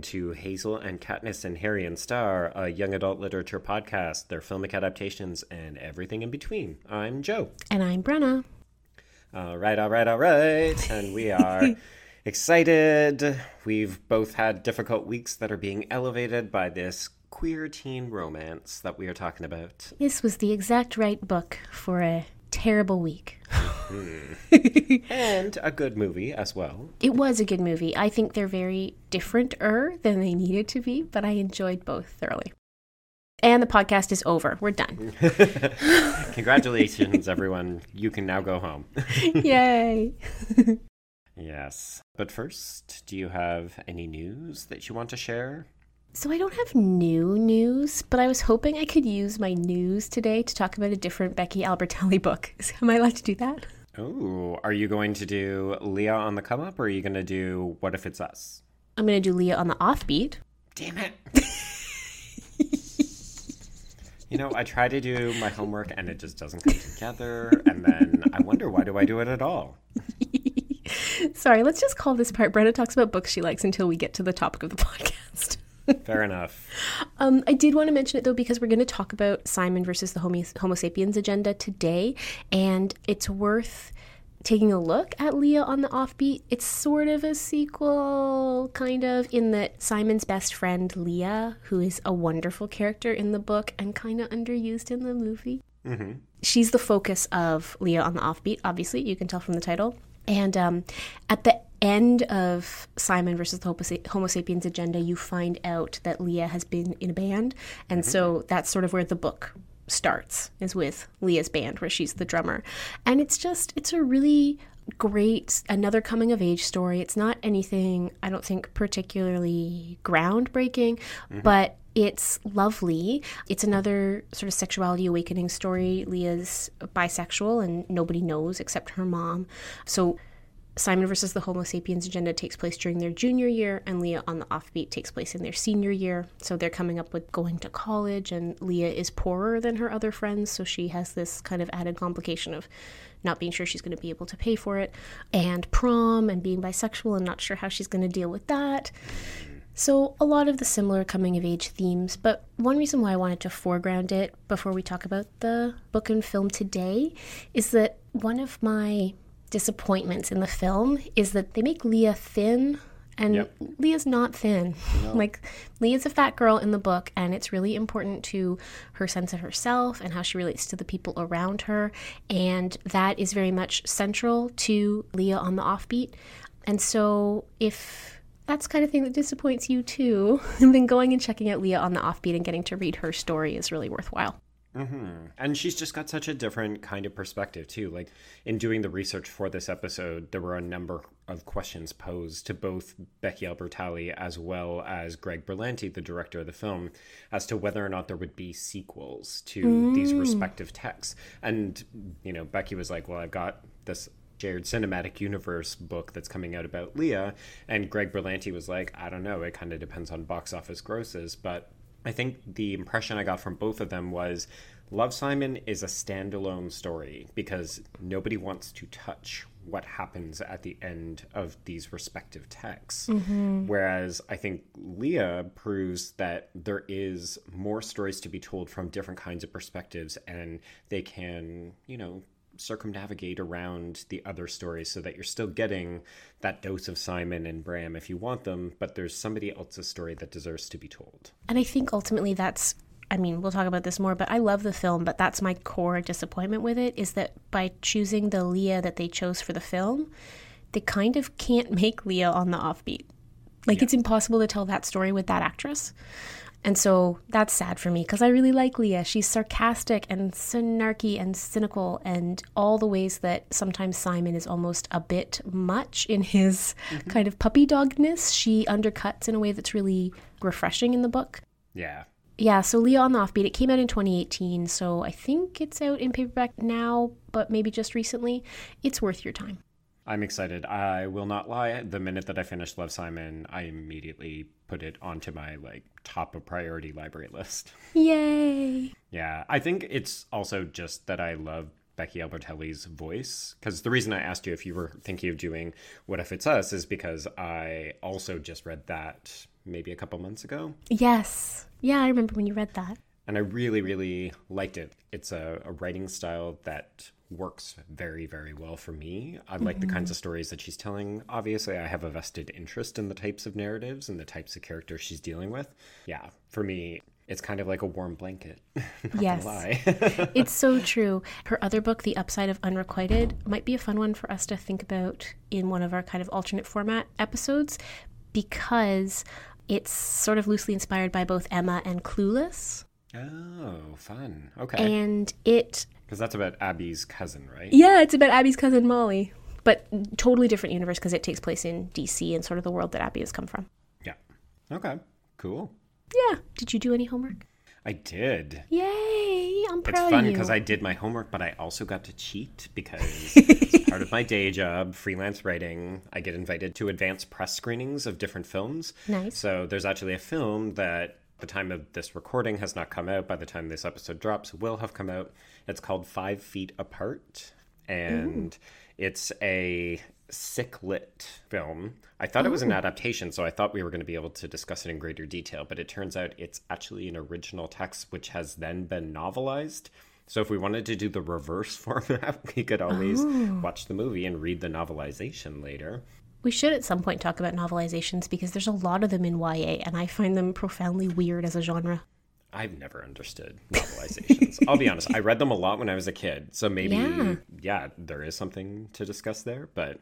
welcome to Hazel and Katniss and Harry and Starr, a young adult literature podcast, their filmic adaptations, and everything in between. I'm Joe. And I'm Brenna. All right, all right, all right. And we are excited. We've both had difficult weeks that are being elevated by this queer teen romance that we are talking about. This was the exact right book for a terrible week. and a good movie as well. It was a good movie. I think they're very different-er than they needed to be, but I enjoyed both thoroughly. And the podcast is over. We're done. Congratulations, everyone. You can now go home. Yay. yes. But first, do you have any news that you want to share? So I don't have new news, but I was hoping I could use my news today to talk about a different Becky Albertalli book. Am I allowed to do that? Oh, are you going to do Leah on the come up or are you going to do What If It's Us? I'm going to do Leah on the offbeat. Damn it. you know, I try to do my homework and it just doesn't come together. And then I wonder, why do I do it at all? Sorry, let's just call this part Brenna talks about books she likes until we get to the topic of the podcast. Fair enough. Um, I did want to mention it though because we're going to talk about Simon versus the Homo, Homo sapiens agenda today, and it's worth taking a look at Leah on the offbeat. It's sort of a sequel, kind of, in that Simon's best friend, Leah, who is a wonderful character in the book and kind of underused in the movie. Mm-hmm. She's the focus of Leah on the offbeat, obviously, you can tell from the title. And um, at the end of Simon versus the Homo sapiens agenda, you find out that Leah has been in a band. And mm-hmm. so that's sort of where the book starts, is with Leah's band, where she's the drummer. And it's just, it's a really great, another coming of age story. It's not anything, I don't think, particularly groundbreaking, mm-hmm. but it's lovely. It's another sort of sexuality awakening story. Leah's bisexual and nobody knows except her mom. So Simon versus the Homo sapiens agenda takes place during their junior year, and Leah on the offbeat takes place in their senior year. So they're coming up with going to college, and Leah is poorer than her other friends, so she has this kind of added complication of not being sure she's going to be able to pay for it, and prom, and being bisexual, and not sure how she's going to deal with that. So, a lot of the similar coming of age themes, but one reason why I wanted to foreground it before we talk about the book and film today is that one of my disappointments in the film is that they make Leah thin and yep. Leah's not thin. No. Like Leah's a fat girl in the book and it's really important to her sense of herself and how she relates to the people around her and that is very much central to Leah on the offbeat. And so if that's kind of thing that disappoints you too, then going and checking out Leah on the offbeat and getting to read her story is really worthwhile. Mm-hmm. And she's just got such a different kind of perspective, too. Like, in doing the research for this episode, there were a number of questions posed to both Becky Albertalli as well as Greg Berlanti, the director of the film, as to whether or not there would be sequels to mm. these respective texts. And, you know, Becky was like, well, I've got this shared cinematic universe book that's coming out about Leah. And Greg Berlanti was like, I don't know, it kind of depends on box office grosses, but I think the impression I got from both of them was Love Simon is a standalone story because nobody wants to touch what happens at the end of these respective texts. Mm-hmm. Whereas I think Leah proves that there is more stories to be told from different kinds of perspectives and they can, you know, circumnavigate around the other stories so that you're still getting that dose of Simon and Bram if you want them, but there's somebody else's story that deserves to be told. And I think ultimately that's I mean, we'll talk about this more, but I love the film, but that's my core disappointment with it is that by choosing the Leah that they chose for the film, they kind of can't make Leah on the offbeat. Like yeah. it's impossible to tell that story with that actress. And so that's sad for me because I really like Leah. She's sarcastic and snarky and cynical, and all the ways that sometimes Simon is almost a bit much in his mm-hmm. kind of puppy dogness, she undercuts in a way that's really refreshing in the book. Yeah. Yeah, so Leah on the Offbeat, it came out in 2018, so I think it's out in paperback now, but maybe just recently. It's worth your time. I'm excited. I will not lie. The minute that I finished Love Simon, I immediately put it onto my like top of priority library list. Yay! yeah, I think it's also just that I love Becky Albertalli's voice. Because the reason I asked you if you were thinking of doing What If It's Us is because I also just read that maybe a couple months ago. Yes. Yeah, I remember when you read that. And I really, really liked it. It's a, a writing style that works very, very well for me. I like mm-hmm. the kinds of stories that she's telling. Obviously, I have a vested interest in the types of narratives and the types of characters she's dealing with. Yeah, for me, it's kind of like a warm blanket. yes. it's so true. Her other book, The Upside of Unrequited, might be a fun one for us to think about in one of our kind of alternate format episodes because it's sort of loosely inspired by both Emma and Clueless. Oh, fun. Okay. And it. Because that's about Abby's cousin, right? Yeah, it's about Abby's cousin Molly. But totally different universe because it takes place in DC and sort of the world that Abby has come from. Yeah. Okay. Cool. Yeah. Did you do any homework? I did. Yay! I'm proud It's fun because I did my homework, but I also got to cheat because as part of my day job, freelance writing, I get invited to advanced press screenings of different films. Nice. So there's actually a film that the time of this recording has not come out. By the time this episode drops, will have come out. It's called Five Feet Apart, and it's a sick lit film. I thought it was an oh. adaptation, so I thought we were going to be able to discuss it in greater detail, but it turns out it's actually an original text which has then been novelized. So if we wanted to do the reverse format, we could always oh. watch the movie and read the novelization later. We should at some point talk about novelizations because there's a lot of them in YA, and I find them profoundly weird as a genre. I've never understood novelizations. I'll be honest. I read them a lot when I was a kid. So maybe, yeah. yeah, there is something to discuss there. But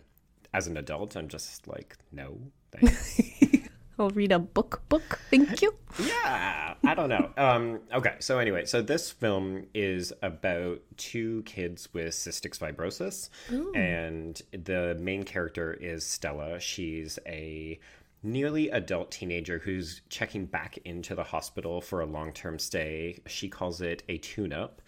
as an adult, I'm just like, no, thanks. I'll read a book book. Thank you. yeah, I don't know. Um, okay, so anyway, so this film is about two kids with cystic fibrosis, Ooh. and the main character is Stella. She's a nearly adult teenager who's checking back into the hospital for a long term stay. She calls it a tune up.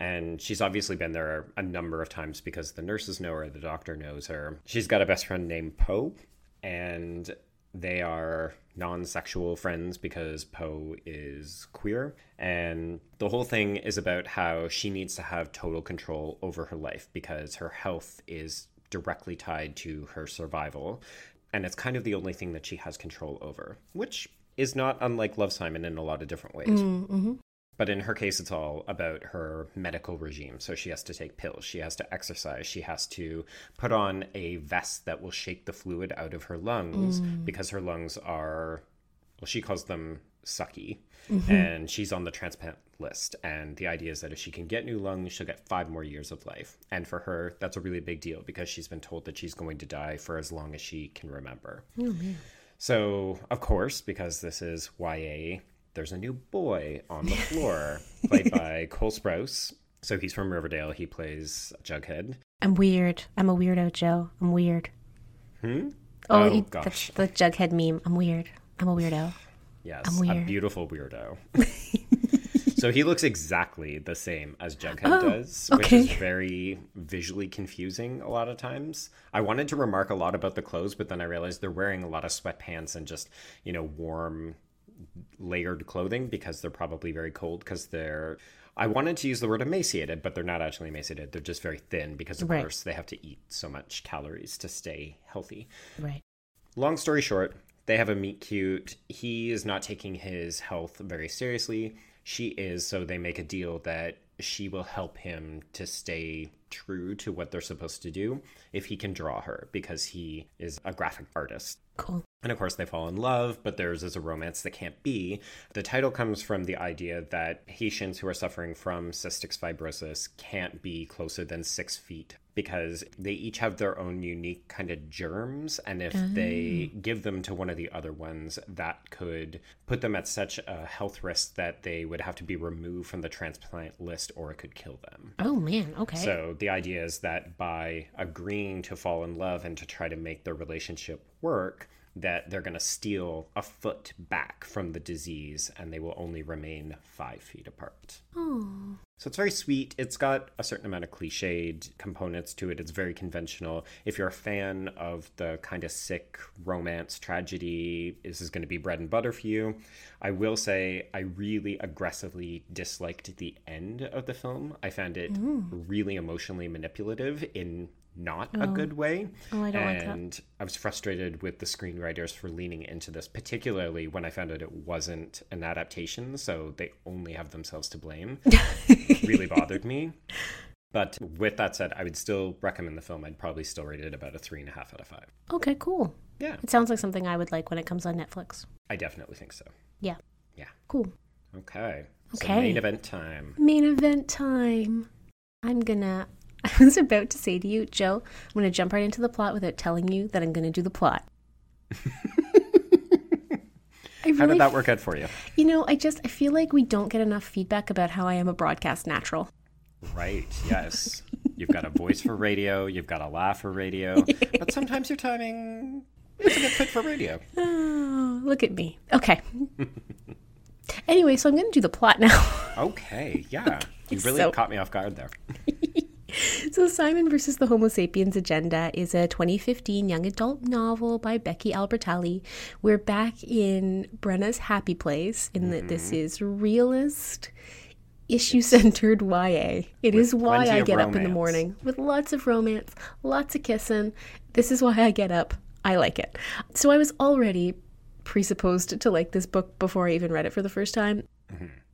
And she's obviously been there a number of times because the nurses know her, the doctor knows her. She's got a best friend named Poe, and they are non sexual friends because Poe is queer. And the whole thing is about how she needs to have total control over her life because her health is directly tied to her survival. And it's kind of the only thing that she has control over, which is not unlike Love Simon in a lot of different ways. Mm-hmm. But in her case, it's all about her medical regime. So she has to take pills, she has to exercise, she has to put on a vest that will shake the fluid out of her lungs mm. because her lungs are, well, she calls them sucky. Mm-hmm. And she's on the transplant list. And the idea is that if she can get new lungs, she'll get five more years of life. And for her, that's a really big deal because she's been told that she's going to die for as long as she can remember. Oh. So, of course, because this is YA, there's a new boy on the floor, played by Cole Sprouse. So he's from Riverdale. He plays Jughead. I'm weird. I'm a weirdo, Joe. I'm weird. Hmm? Oh, oh gosh. The, the Jughead meme. I'm weird. I'm a weirdo. Yes, a beautiful weirdo. so he looks exactly the same as Jughead oh, does, which okay. is very visually confusing a lot of times. I wanted to remark a lot about the clothes, but then I realized they're wearing a lot of sweatpants and just, you know, warm layered clothing because they're probably very cold because they're I wanted to use the word emaciated, but they're not actually emaciated. They're just very thin because of right. course they have to eat so much calories to stay healthy. Right. Long story short, they have a meet cute. He is not taking his health very seriously. She is, so they make a deal that she will help him to stay true to what they're supposed to do if he can draw her because he is a graphic artist. Cool. And of course, they fall in love, but theirs is a romance that can't be. The title comes from the idea that patients who are suffering from cystic fibrosis can't be closer than six feet because they each have their own unique kind of germs. And if they ah. give them to one of the other ones, that could put them at such a health risk that they would have to be removed from the transplant list or it could kill them. Oh, man. Okay. So the idea is that by agreeing to fall in love and to try to make their relationship work, that they're going to steal a foot back from the disease and they will only remain five feet apart. Oh. So it's very sweet. It's got a certain amount of cliched components to it. It's very conventional. If you're a fan of the kind of sick romance tragedy, this is going to be bread and butter for you. I will say I really aggressively disliked the end of the film. I found it mm. really emotionally manipulative in not a oh. good way. Oh, I don't like that. and I was frustrated with the screenwriters for leaning into this, particularly when I found out it wasn't an adaptation, so they only have themselves to blame. really bothered me. But with that said, I would still recommend the film. I'd probably still rate it about a three and a half out of five. Okay, cool. Yeah, It sounds like something I would like when it comes on Netflix. I definitely think so. Yeah. Yeah. Cool. Okay. So Okay. main event time. Main event time. I'm gonna. I was about to say to you, Joe, I'm gonna jump right into the plot without telling you that I'm gonna do the plot. I How did that work out for you? you know, I just I feel like we don't get enough feedback about how I am a broadcast natural. Right. Yes. You've got a voice for radio. You've got a laugh for radio. But sometimes your timing isn't a fit for radio. Oh, look at me. Okay. anyway, so I'm gonna do the plot now. Okay. Yeah. You really So- caught me off guard there. So, Simon versus the Homo sapiens Agenda is a 2015 young adult novel by Becky Albertalli. We're back in Brenna's happy place in that this is realist, issue centered YA. It is why I get up in the morning with lots of romance, lots of kissing. This is why I get up. I like it. So, I was already presupposed to like this book before I even read it for the first time.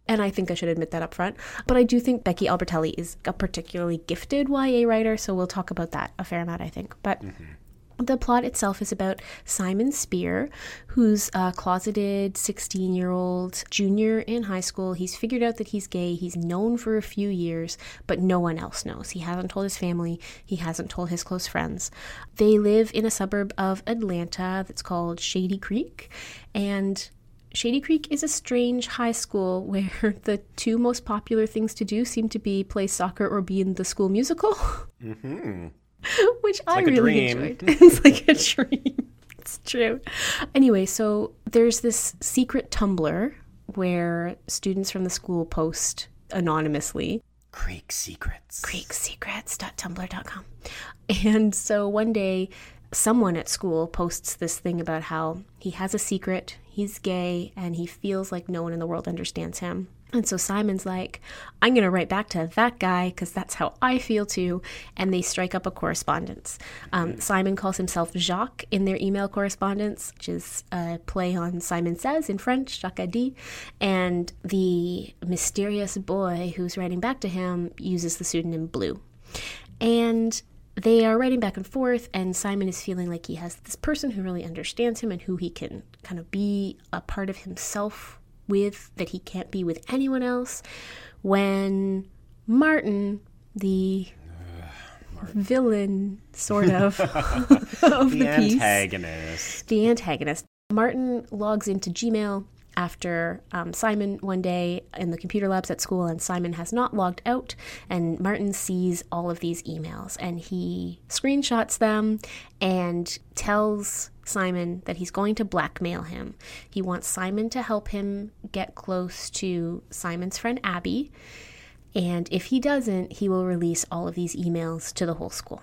And I think I should admit that up front. But I do think Becky Albertalli is a particularly gifted YA writer, so we'll talk about that a fair amount, I think. But mm-hmm. the plot itself is about Simon Spier, who's a closeted 16 year old junior in high school. He's figured out that he's gay. He's known for a few years, but no one else knows. He hasn't told his family, he hasn't told his close friends. They live in a suburb of Atlanta that's called Shady Creek. And Shady Creek is a strange high school where the two most popular things to do seem to be play soccer or be in the school musical. Which I like really dream. enjoyed. it's like a dream. It's true. Anyway, so there's this secret Tumblr where students from the school post anonymously Creek secrets. creeksecrets.tumblr.com. And so one day, someone at school posts this thing about how he has a secret, he's gay, and he feels like no one in the world understands him. And so Simon's like, I'm going to write back to that guy because that's how I feel too. And they strike up a correspondence. Um, Simon calls himself Jacques in their email correspondence, which is a play on Simon Says in French, Jacques a dit. And the mysterious boy who's writing back to him uses the pseudonym Blue. And they are writing back and forth, and Simon is feeling like he has this person who really understands him and who he can kind of be a part of himself with that he can't be with anyone else. When Martin, the villain, sort of, of The the, piece, antagonist. the antagonist. Martin logs into Gmail after um, Simon one day in the computer labs at school, and Simon has not logged out. And Martin sees all of these emails and he screenshots them and tells Simon that he's going to blackmail him. He wants Simon to help him get close to Simon's friend Abby. And if he doesn't, he will release all of these emails to the whole school.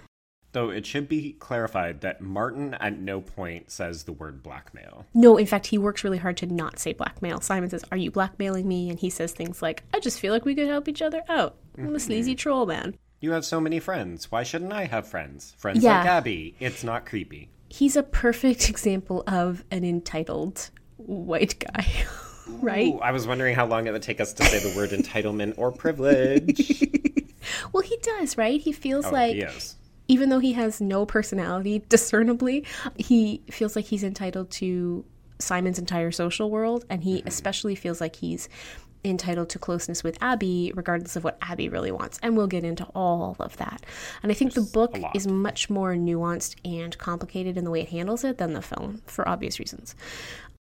Though it should be clarified that Martin at no point says the word blackmail. No, in fact, he works really hard to not say blackmail. Simon says, Are you blackmailing me? And he says things like, I just feel like we could help each other out. I'm a mm-hmm. sleazy troll man. You have so many friends. Why shouldn't I have friends? Friends Yeah. like Abby. It's not creepy. He's a perfect example of an entitled white guy, right? Ooh, I was wondering how long it would take us to say the word entitlement or privilege. Well, he does, right? He feels Oh, like, he. Even though he has no personality discernibly, he feels like he's entitled to Simon's entire social world. And he especially feels like he's entitled to closeness with Abby, regardless of what Abby really wants. And we'll get into all of that. And I think the book is much more nuanced and complicated in the way it handles it than the film, for obvious reasons.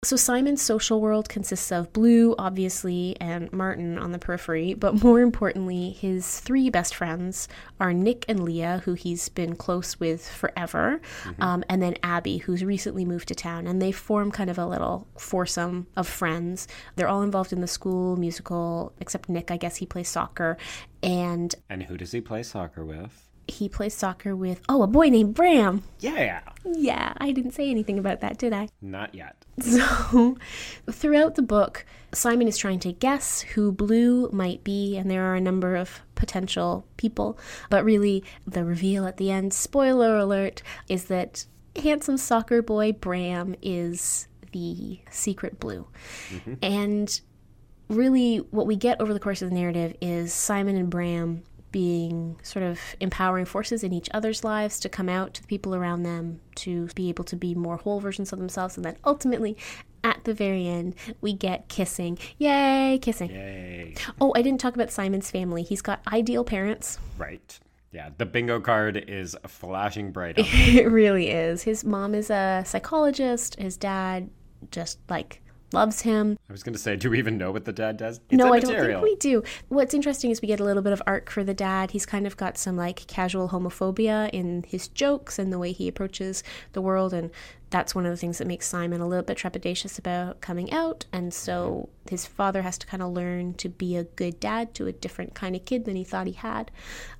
So Simon's social world consists of Blue, obviously, and Martin on the periphery, but more importantly, his three best friends are Nick and Leah, who he's been close with forever, um, and then Abby, who's recently moved to town, and they form kind of a little foursome of friends. They're all involved in the school musical, except Nick, I guess he plays soccer, and And who does he play soccer with? He plays soccer with, oh, a boy named Bram. Yeah. Yeah, I didn't say anything about that, did I? Not yet. So, throughout the book, Simon is trying to guess who Blue might be, and there are a number of potential people. But really, the reveal at the end, spoiler alert, is that handsome soccer boy Bram is the secret Blue. Mm-hmm. And really, what we get over the course of the narrative is Simon and Bram being sort of empowering forces in each other's lives to come out to the people around them, to be able to be more whole versions of themselves, and then ultimately, at the very end, we get kissing. Yay, kissing. Yay. Oh, I didn't talk about Simon's family. He's got ideal parents. Right. Yeah, the bingo card is flashing bright. it really is. His mom is a psychologist. His dad just like loves him. I was going to say, do we even know what the dad does? It's no, I don't think we do. What's interesting is we get a little bit of arc for the dad. He's kind of got some like casual homophobia in his jokes and the way he approaches the world and that's one of the things that makes Simon a little bit trepidatious about coming out. And so mm-hmm. his father has to kind of learn to be a good dad to a different kind of kid than he thought he had.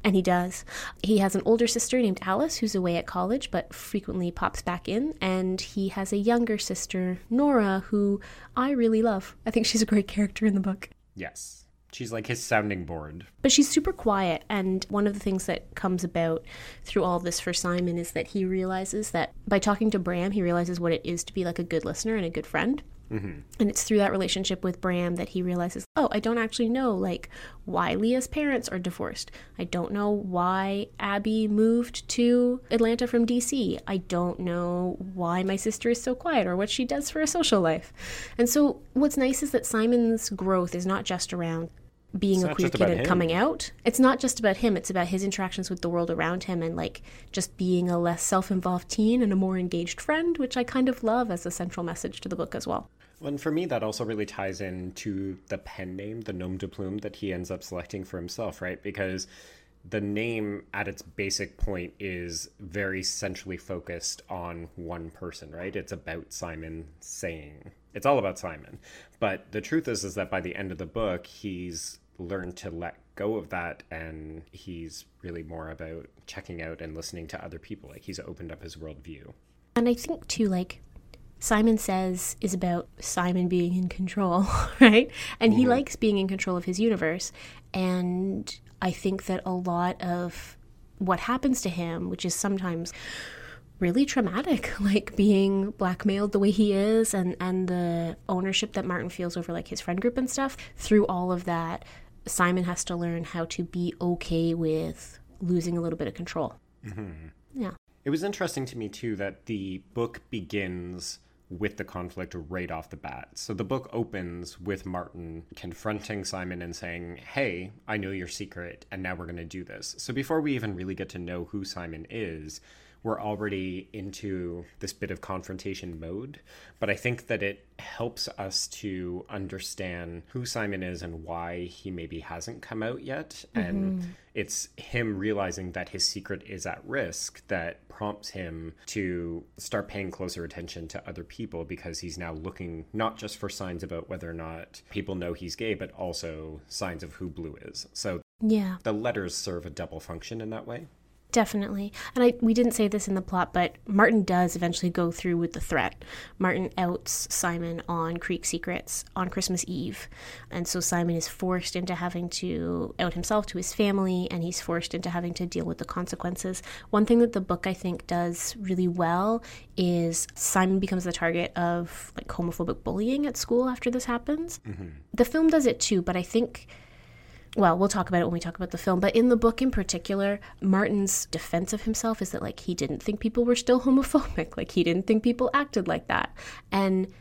And he does. He has an older sister named Alice who's away at college but frequently pops back in. And he has a younger sister, Nora, who I really love. I think she's a great character in the book. Yes. She's like his sounding board. But she's super quiet. And one of the things that comes about through all this for Simon is that he realizes that by talking to Bram, he realizes what it is to be like a good listener and a good friend. Mm-hmm. And it's through that relationship with Bram that he realizes, oh, I don't actually know like why Leah's parents are divorced. I don't know why Abby moved to Atlanta from DC. I don't know why my sister is so quiet or what she does for a social life. And so what's nice is that Simon's growth is not just around being it's a queer kid and him. coming out. It's not just about him, it's about his interactions with the world around him and like just being a less self involved teen and a more engaged friend, which I kind of love as a central message to the book as well. Well, and for me, that also really ties in to the pen name, the nom de plume that he ends up selecting for himself, right? Because the name at its basic point is very centrally focused on one person, right? It's about Simon saying. It's all about Simon. But the truth is is that by the end of the book, he's learned to let go of that and he's really more about checking out and listening to other people. Like he's opened up his worldview. And I think too, like Simon says is about Simon being in control, right? And mm-hmm. he likes being in control of his universe. And I think that a lot of what happens to him, which is sometimes really traumatic, like being blackmailed the way he is and, and the ownership that Martin feels over like his friend group and stuff, through all of that, Simon has to learn how to be okay with losing a little bit of control. Mm-hmm. Yeah. It was interesting to me too that the book begins with the conflict right off the bat. So the book opens with Martin confronting Simon and saying, Hey, I know your secret, and now we're going to do this. So before we even really get to know who Simon is, we're already into this bit of confrontation mode. But I think that it helps us to understand who Simon is and why he maybe hasn't come out yet. Mm-hmm. And it's him realizing that his secret is at risk that prompts him to start paying closer attention to other people because he's now looking not just for signs about whether or not people know he's gay, but also signs of who Blue is. So yeah. The letters serve a double function in that way. Definitely. And I we didn't say this in the plot, but Martin does eventually go through with the threat. Martin outs Simon on Creek Secrets on Christmas Eve. And so Simon is forced into having to out himself to his family and he's forced into having to deal with the consequences. One thing that the book I think does really well is Simon becomes the target of like homophobic bullying at school after this happens. Mm-hmm. The film does it too, but I think well, we'll talk about it when we talk about the film, but in the book in particular, Martin's defense of himself is that like he didn't think people were still homophobic, like he didn't think people acted like that. And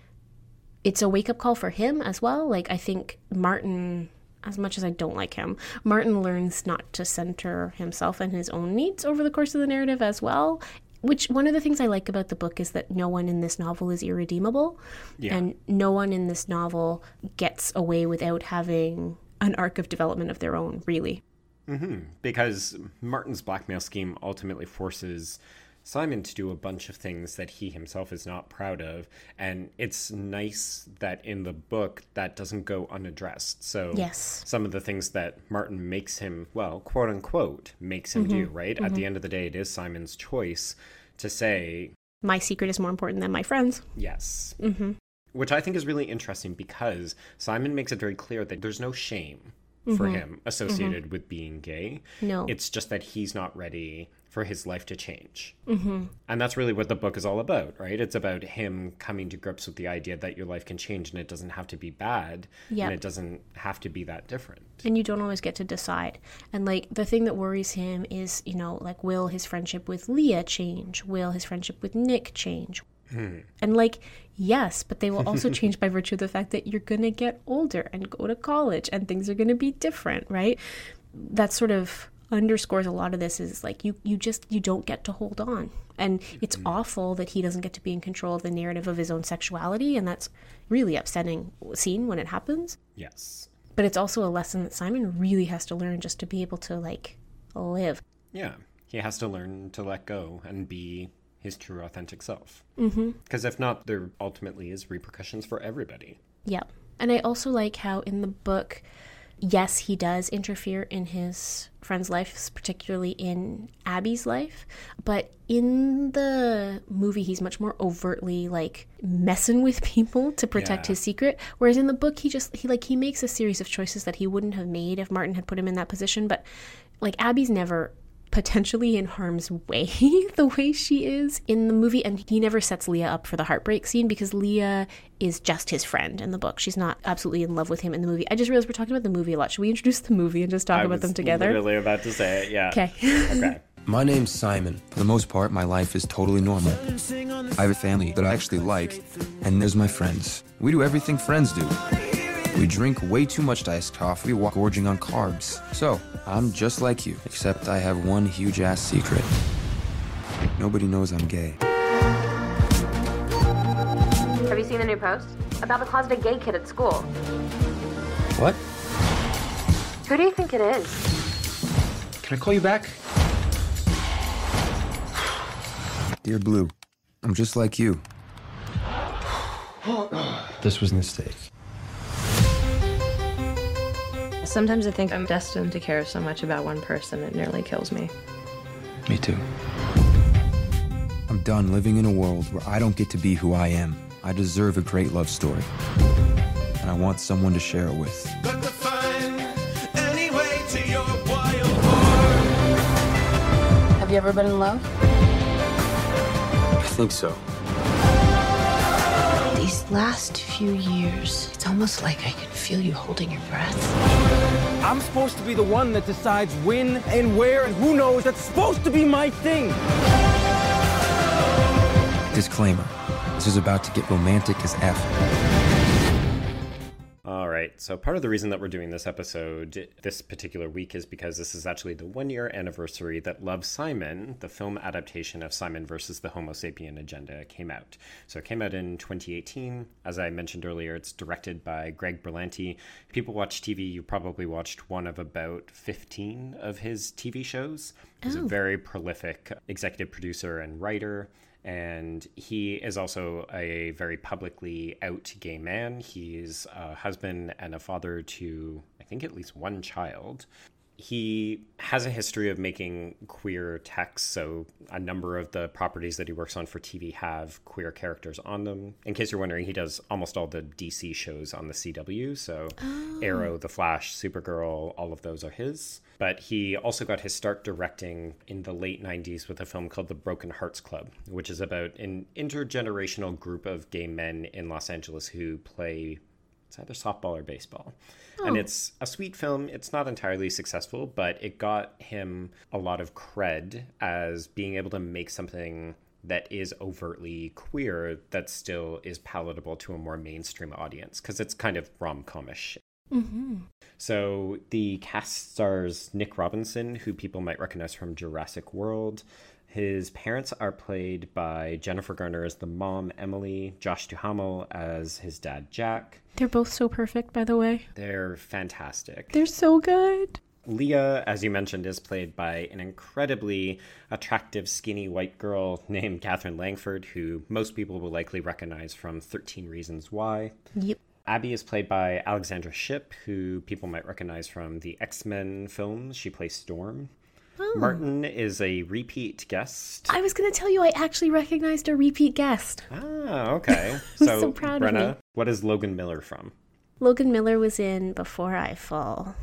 it's a wake up call for him as well. Like I think Martin as much as I don't like him, Martin learns not to center himself and his own needs over the course of the narrative as well. Which one of the things I like about the book is that no one in this novel is irredeemable, yeah. and no one in this novel gets away without having an arc of development of their own, really. Mm-hmm. Because Martin's blackmail scheme ultimately forces Simon to do a bunch of things that he himself is not proud of. And it's nice that in the book that doesn't go unaddressed. So Yes. some of the things that Martin makes him, well, quote unquote, makes him do, right? At the end of the day, it is Simon's choice to say, My secret is more important than my friends. yes. Mm-hmm. Which I think is really interesting because Simon makes it very clear that there's no shame for mm-hmm. him mm-hmm. associated with being gay. No. It's just that he's not ready for his life to change. Mm-hmm. And that's really what the book is all about, right? It's about him coming to grips with the idea that your life can change and it doesn't have to be bad Yep. and it doesn't have to be that different. and you don't always get to decide. And like the thing that worries him is, you know, like will his friendship with Leah change? Will his friendship with Nick change? Hmm. And like, yes, but they will also change by virtue of the fact that you're going to get older and go to college and things are going to be different, right? That sort of underscores a lot of this is like you you just you don't get to hold on. And it's mm-hmm. awful that he doesn't get to be in control of the narrative of his own sexuality and that's really upsetting scene when it happens Yes. but it's also a lesson that Simon really has to learn just to be able to like live. Yeah. He has to learn to let go and be his true authentic self. Mm-hmm. Because if not, there ultimately is repercussions for everybody. Yeah. And I also like how in the book, yes, he does interfere in his friend's life, particularly in Abby's life, but in the movie he's much more overtly like messing with people to protect Yeah. his secret whereas in the book he just he like he makes a series of choices that he wouldn't have made if Martin had put him in that position but like Abby's never potentially in harm's way the way she is in the movie and he never sets Leah up for the heartbreak scene because Leah is just his friend in the book she's not absolutely in love with him in the movie I just realized we're talking about the movie a lot should we introduce the movie and just talk I about was them together Literally about to say it. Yeah. okay Okay. My name's Simon. For the most part, my life is totally normal. I have a family that I actually like, and there's my friends. We do everything friends do. We drink way too much iced coffee while gorging on carbs. So, I'm just like you, except I have one huge ass secret. Nobody knows I'm gay. Have you seen the new post? About the closeted gay kid at school. What? Who do you think it is? Can I call you back? Dear Blue, I'm just like you. This was a mistake. Sometimes I think I'm destined to care so much about one person it nearly kills me. Me too. I'm done living in a world where I don't get to be who I am. I deserve a great love story. And I want someone to share it with. But to find any to your wild Have you ever been in love? I think so. These last few years, it's almost like I can feel you holding your breath. I'm supposed to be the one that decides when and where and who knows. That's supposed to be my thing. Disclaimer. This is about to get romantic as F. Right. So part of the reason that we're doing this episode this particular week is because this is actually the one year anniversary that Love Simon, the film adaptation of Simon versus the Homo sapien agenda, came out. So it came out in 2018. As I mentioned earlier, it's directed by Greg Berlanti. If people watch TV, you probably watched one of about 15 of his TV shows. He's a oh. very prolific executive producer and writer and he is also a very publicly out gay man. He's a husband and a father to, I think, at least one child. He has a history of making queer texts, so a number of the properties that he works on for TV have queer characters on them. In case you're wondering, he does almost all the DC shows on the CW, so oh. Arrow, The Flash, Supergirl, all of those are his. But he also got his start directing in the late 90s with a film called The Broken Hearts Club, which is about an intergenerational group of gay men in Los Angeles who play it's either softball or baseball. And oh. it's a sweet film. It's not entirely successful, but it got him a lot of cred as being able to make something that is overtly queer that still is palatable to a more mainstream audience because it's kind of rom comish. Mm-hmm. So the cast stars Nick Robinson, who people might recognize from Jurassic World. His parents are played by Jennifer Garner as the mom, Emily, Josh Duhamel as his dad, Jack. They're both so perfect, by the way. They're fantastic. They're so good. Leah, as you mentioned, is played by an incredibly attractive, skinny white girl named Katherine Langford, who most people will likely recognize from 13 Reasons Why. Yep. Abby is played by Alexandra Shipp, who people might recognize from the X Men films. She plays Storm. Martin is a repeat guest. I was going to tell you I actually recognized a repeat guest. Ah, okay. I'm so proud of Brenna, me. what is Logan Miller from? Logan Miller was in Before I Fall.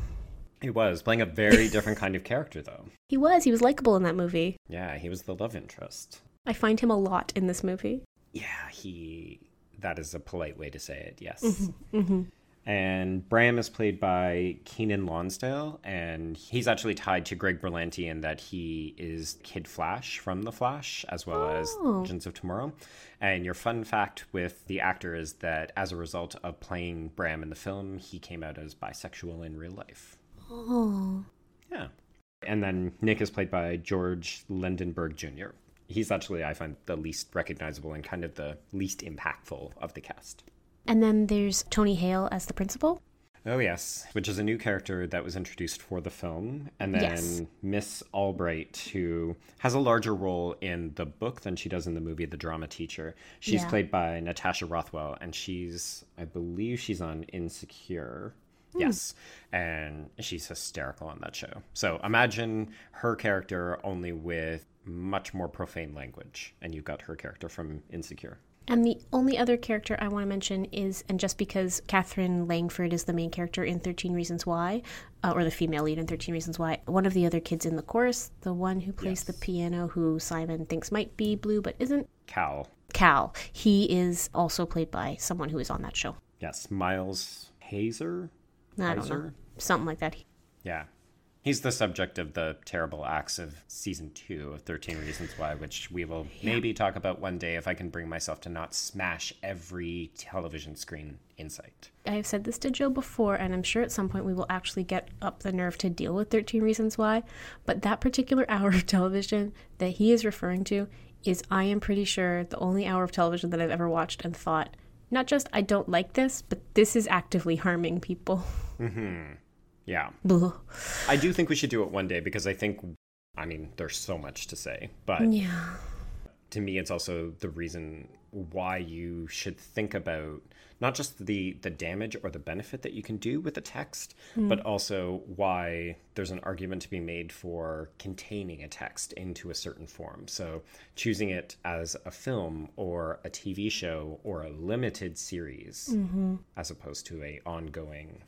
He was playing a very different kind of character, though. He was. He was likable in that movie. Yeah, he was the love interest. I find him a lot in this movie. Yeah, he. That is a polite way to say it, yes. Mm-hmm. And Bram is played by Keiynan Lonsdale, and he's actually tied to Greg Berlanti in that he is Kid Flash from The Flash, as well as Oh. Legends of Tomorrow. And your fun fact with the actor is that as a result of playing Bram in the film, he came out as bisexual in real life. Oh. Yeah. And then Nick is played by George Lendeborg Jr. He's actually, I find, the least recognizable and kind of the least impactful of the cast. And then there's Tony Hale as the principal. Oh, yes, which is a new character that was introduced for the film. And then Yes. Miss Albright, who has a larger role in the book than she does in the movie, The Drama Teacher. She's Yeah. played by Natasha Rothwell, and she's, I believe, she's on Insecure. Hmm. Yes. And she's hysterical on that show. So imagine her character only with much more profane language. And you've got her character from Insecure. And the only other character I want to mention is, and just because Katherine Langford is the main character in 13 Reasons Why, uh, or the female lead in 13 Reasons Why, one of the other kids in the chorus, the one who plays the piano, who Simon thinks might be blue but isn't, Cal. Cal, he is also played by someone who is on that show. Yes. Miles Heizer. I don't know. Something like that. Yeah. He's the subject of the terrible acts of season two of 13 Reasons Why, which we will maybe talk about one day if I can bring myself to not smash every television screen in sight. I have said this to Joe before, and I'm sure at some point we will actually get up the nerve to deal with 13 Reasons Why. But that particular hour of television that he is referring to is, I am pretty sure, the only hour of television that I've ever watched and thought, not just I don't like this, but this is actively harming people. Mm-hmm. Yeah. I do think we should do it one day because I think, I mean, there's so much to say, but Yeah. to me it's also the reason why you should think about not just the the damage or the benefit that you can do with the text hmm. but also why there's an argument to be made for containing a text into a certain form so choosing it as a film or a TV show or a limited series mm-hmm. as opposed to a ongoing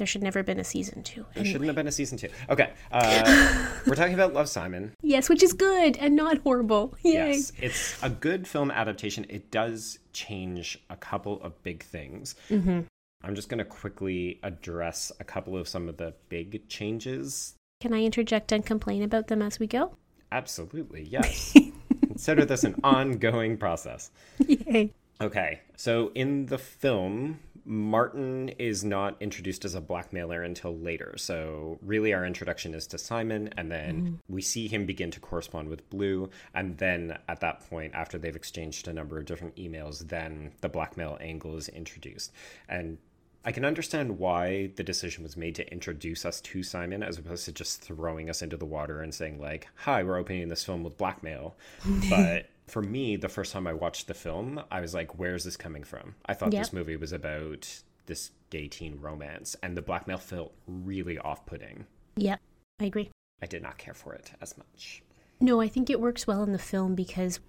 There should never have been a season two. there shouldn't have been a season two okay uh, we're talking about love simon Yes, which is good and not horrible. Yay. Yes, it's a good film adaptation. It does change a couple of big things. Mm-hmm. I'm just going to quickly address a couple of some of the big changes. Can I interject and complain about them as we go? Absolutely, yes. Consider this an ongoing process. Yay. Okay, so in the film, Martin is not introduced as a blackmailer until later. So, really, our introduction is to Simon, and then mm-hmm. we see him begin to correspond with Blue. And then at that point, after they've exchanged a number of different emails, then the blackmail angle is introduced. And I can understand why the decision was made to introduce us to Simon as opposed to just throwing us into the water and saying, like, hi, we're opening this film with blackmail. but for me, the first time I watched the film, I was like, where's this coming from? I thought Yep. this movie was about this gay teen romance, and the blackmail felt really off putting. Yep, I agree. I did not care for it as much. No, I think it works well in the film because,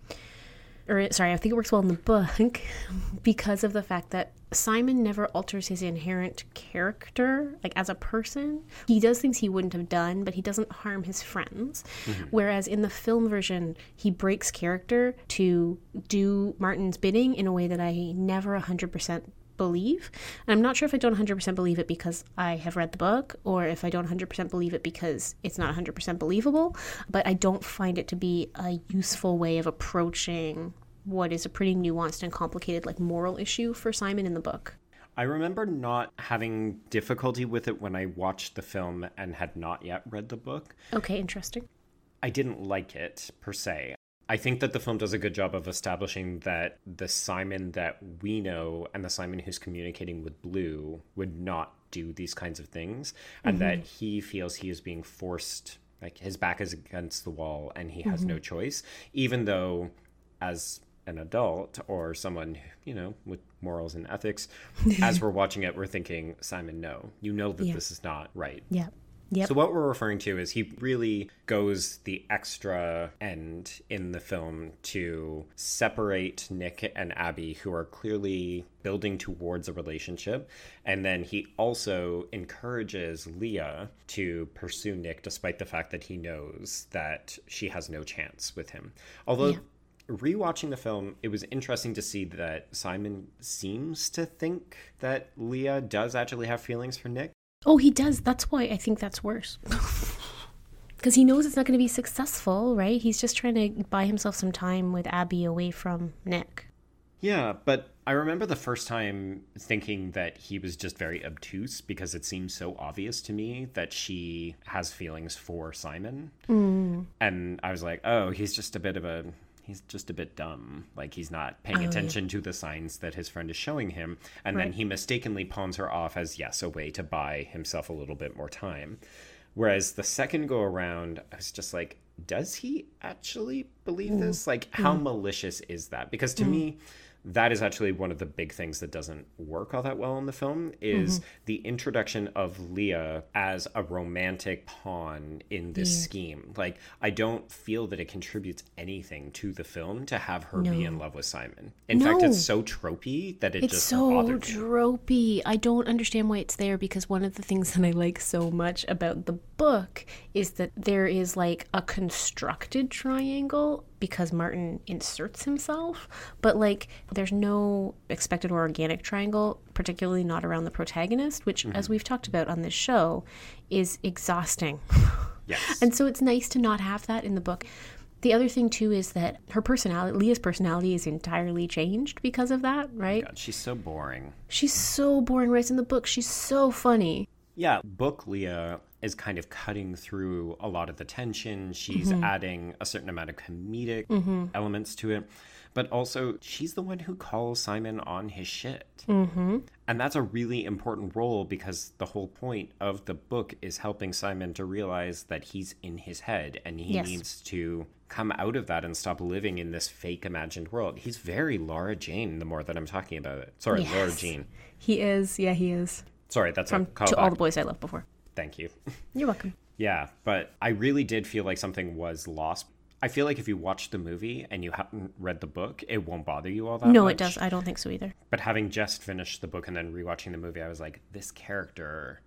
or sorry, I think it works well in the book because of the fact that Simon never alters his inherent character, like as a person. He does things he wouldn't have done, but he doesn't harm his friends. Mm-hmm. Whereas in the film version, he breaks character to do Martin's bidding in a way that I never 100% believe. And I'm not sure if I don't 100% believe it because I have read the book or if I don't 100% believe it because it's not 100% believable, but I don't find it to be a useful way of approaching what is a pretty nuanced and complicated like moral issue for Simon in the book. I remember not having difficulty with it when I watched the film and had not yet read the book. Okay, interesting. I didn't like it per se. I think that the film does a good job of establishing that the Simon that we know and the Simon who's communicating with Blue would not do these kinds of things, and that mm-hmm. he feels he is being forced, like his back is against the wall and he has no mm-hmm. choice, even though as an adult or someone you know with morals and ethics as we're watching it we're thinking simon no you know that Yeah. this is not right Yeah. Yep. so what we're referring to is he really goes the extra end in the film to separate Nick and Abby, who are clearly building towards a relationship, and then he also encourages Leah to pursue Nick, despite the fact that he knows that she has no chance with him. Although. Rewatching the film, it was interesting to see that Simon seems to think that Leah does actually have feelings for Nick. Oh, he does. That's why I think that's worse. Because he knows it's not going to be successful, right? He's just trying to buy himself some time with Abby away from Nick. Yeah, but I remember the first time thinking that he was just very obtuse because it seemed so obvious to me that she has feelings for Simon. Mm. And I was like, oh, he's just a bit of a. He's just a bit dumb. Like, he's not paying oh, attention to the signs that his friend is showing him. And then he mistakenly pawns her off as, yes, a way to buy himself a little bit more time. Whereas the second go around, I was just like, does he actually believe mm. this? Like, how mm. malicious is that? Because to mm. me, that is actually one of the big things that doesn't work all that well in the film is mm-hmm. the introduction of Leah as a romantic pawn in this scheme. Like I don't feel that it contributes anything to the film to have her be in love with Simon. In fact, it's so tropey that it It's just so tropey. I don't understand why it's there because one of the things that I like so much about the book is that there is like a constructed triangle because Martin inserts himself, but like there's no expected or organic triangle, particularly not around the protagonist, which, as mm-hmm. we've talked about on this show, is exhausting. Yes. And so it's nice to not have that in the book. The other thing too is that her personality, Leah's personality, is entirely changed because of that, oh right? God, she's so boring. She's so boring, whereas in the book, she's so funny. Yeah, book Leah is kind of cutting through a lot of the tension. She's adding a certain amount of comedic elements to it. But also, she's the one who calls Simon on his shit. Mm-hmm. And that's a really important role because the whole point of the book is helping Simon to realize that he's in his head and he Yes. needs to come out of that and stop living in this fake imagined world. He's very Lara Jean the more that I'm talking about it. Sorry, Lara Yes. Jean. He is, yeah, he is. Sorry, that's From to all the boys I loved before. Thank you. You're welcome. Yeah, but I really did feel like something was lost. I feel like if you watch the movie and you haven't read the book, it won't bother you all that No, much. it does. I don't think so either. But having just finished the book and then rewatching the movie, I was like, this character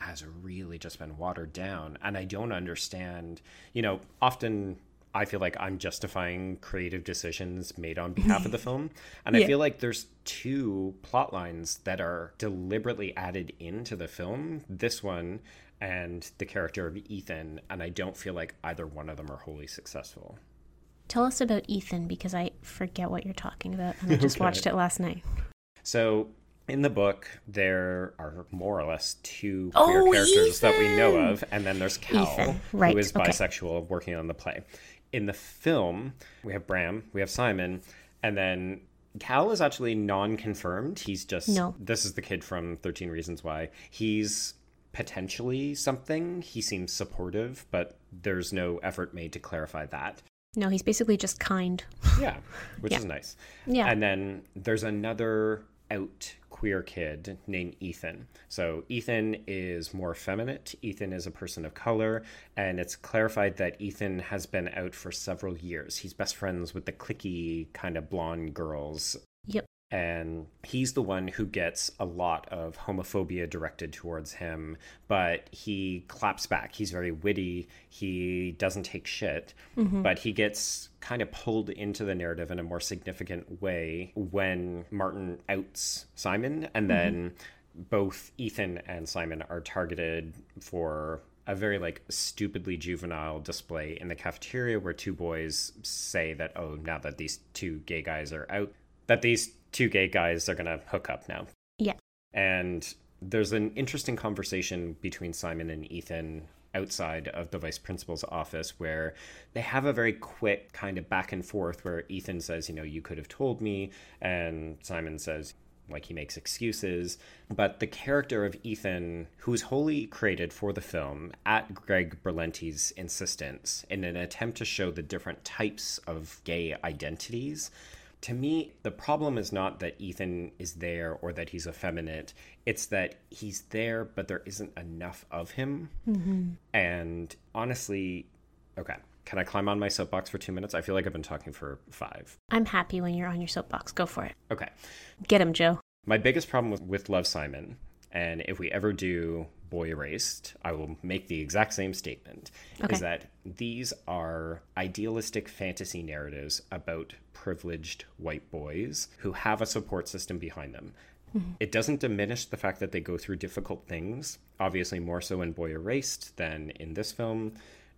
has really just been watered down. And I don't understand. You know, often I feel like I'm justifying creative decisions made on behalf of the film. And I feel like there's two plot lines that are deliberately added into the film this one and the character of Ethan. And I don't feel like either one of them are wholly successful. Tell us about Ethan because I forget what you're talking about, and I just Okay. watched it last night. So in the book, there are more or less two oh, queer characters that we know of, and then there's Cal, Ethan, right, who is okay. bisexual, working on the play. In the film, we have Bram, we have Simon, and then Cal is actually non-confirmed. He's just No. this is the kid from Thirteen Reasons Why. He's potentially something. He seems supportive, but there's no effort made to clarify that. No, he's basically just kind. Yeah, which Yeah. is nice. Yeah. And then there's another out queer kid named Ethan. So Ethan is more effeminate. Ethan is a person of color, and it's clarified that Ethan has been out for several years. He's best friends with the clicky kind of blonde girls Yep. And he's the one who gets a lot of homophobia directed towards him but he claps back. He's very witty. He doesn't take shit mm-hmm. but he gets kind of pulled into the narrative in a more significant way when martin outs simon and mm-hmm. then both ethan and simon are targeted for a very like stupidly juvenile display in the cafeteria where two boys say that oh now that these two gay guys are out that these two gay guys are going to hook up now. Yeah. And there's an interesting conversation between Simon and Ethan outside of the vice principal's office where they have a very quick kind of back and forth where Ethan says, you know, you could have told me, and Simon says, like he makes excuses. But the character of Ethan, who was wholly created for the film at Greg Berlanti's insistence in an attempt to show the different types of gay identities, to me, the problem is not that Ethan is there or that he's effeminate. It's that he's there, but there isn't enough of him. Mm-hmm. And honestly, okay, can I climb on my soapbox for two minutes? I feel like I've been talking for five. I'm happy when you're on your soapbox. Go for it. Okay. Get him, Joe. My biggest problem with, with Love Simon, and if we ever do Boy Erased, I will make the exact same statement, Okay. is that these are idealistic fantasy narratives about privileged white boys who have a support system behind them. Mm-hmm. It doesn't diminish the fact that they go through difficult things, obviously more so in Boy Erased than in this film.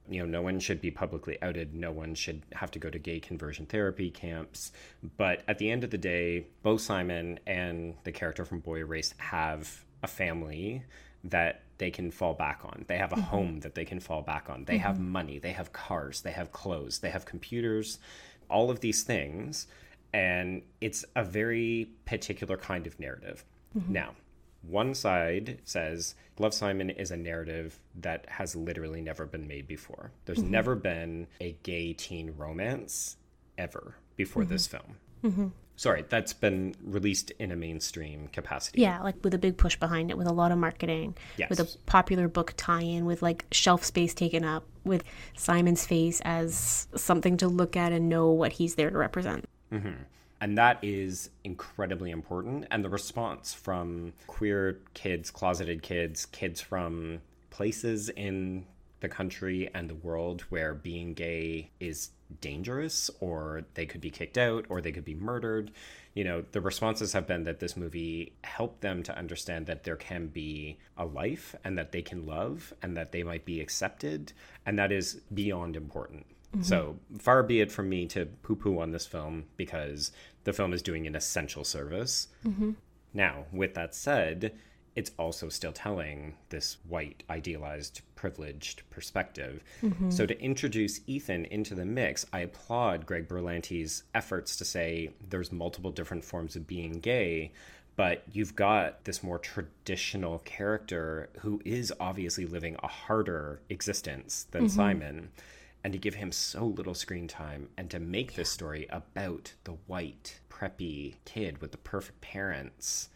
You know, no one should be publicly outed. No one should have to go to gay conversion therapy camps. But at the end of the day, both Simon and the character from Boy Erased have a family that they can fall back on. They have a mm-hmm. home that they can fall back on. They have mm-hmm. money, they have cars, they have clothes, they have computers, all of these things. And it's a very particular kind of narrative. Mm-hmm. Now, one side says Love Simon is a narrative that has literally never been made before. There's never been a gay teen romance ever before this film. Mm-hmm. Sorry, that's been released in a mainstream capacity. Yeah, like with a big push behind it, with a lot of marketing, with a popular book tie in, with like shelf space taken up, with Simon's face as something to look at and know what he's there to represent. Mm-hmm. And that is incredibly important. And the response from queer kids, closeted kids, kids from places in the country and the world where being gay is dangerous or they could be kicked out or they could be murdered. You know, the responses have been that this movie helped them to understand that there can be a life and that they can love and that they might be accepted. And that is beyond important. Mm-hmm. So far be it from me to poo poo on this film because the film is doing an essential service. Mm-hmm. Now, with that said, it's also still telling this white, idealized, privileged perspective. So, to introduce Ethan into the mix, I applaud Greg Berlanti's efforts to say there's multiple different forms of being gay, but you've got this more traditional character who is obviously living a harder existence than mm-hmm. Simon. And to give him so little screen time and to make this story about the white, preppy kid with the perfect parents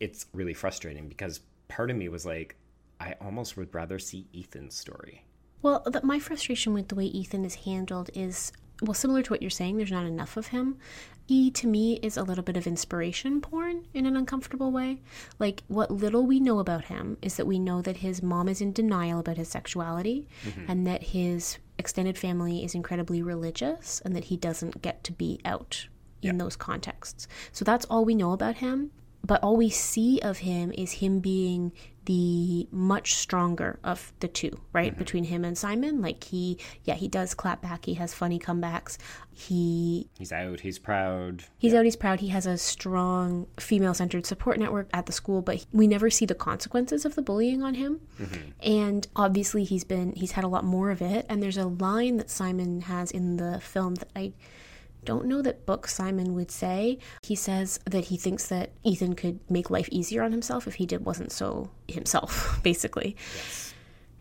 it's really frustrating because part of me was like, I almost would rather see Ethan's story. Well, the, my frustration with the way Ethan is handled is well, similar to what you're saying. There's not enough of him. E to me is a little bit of inspiration porn in an uncomfortable way. Like what little we know about him is that we know that his mom is in denial about his sexuality, mm-hmm. and that his extended family is incredibly religious, and that he doesn't get to be out in those contexts. So that's all we know about him. But all we see of him is him being the much stronger of the two, right? Mm-hmm. Between him and Simon. Like he, yeah, he does clap back. He has funny comebacks. He He's out, he's proud. He's out, he's proud. He has a strong female centered support network at the school, but we never see the consequences of the bullying on him. Mm-hmm. And obviously, he's been, he's had a lot more of it. And there's a line that Simon has in the film that I don't know that book Simon would say. He says that he thinks that Ethan could make life easier on himself if he did wasn't so himself, basically.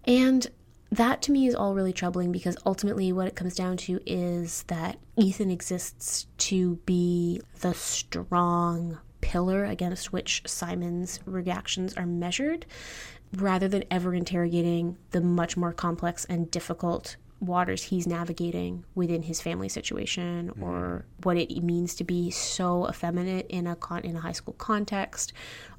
And that to me is all really troubling because ultimately what it comes down to is that Ethan exists to be the strong pillar against which Simon's reactions are measured rather than ever interrogating the much more complex and difficult waters he's navigating within his family situation mm-hmm. or what it means to be so effeminate in a con- in a high school context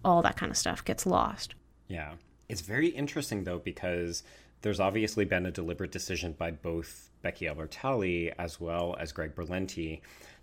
all that kind of stuff gets lost Yeah. It's very interesting, though, because there's obviously been a deliberate decision by both Becky Albertalli as well as Greg Berlanti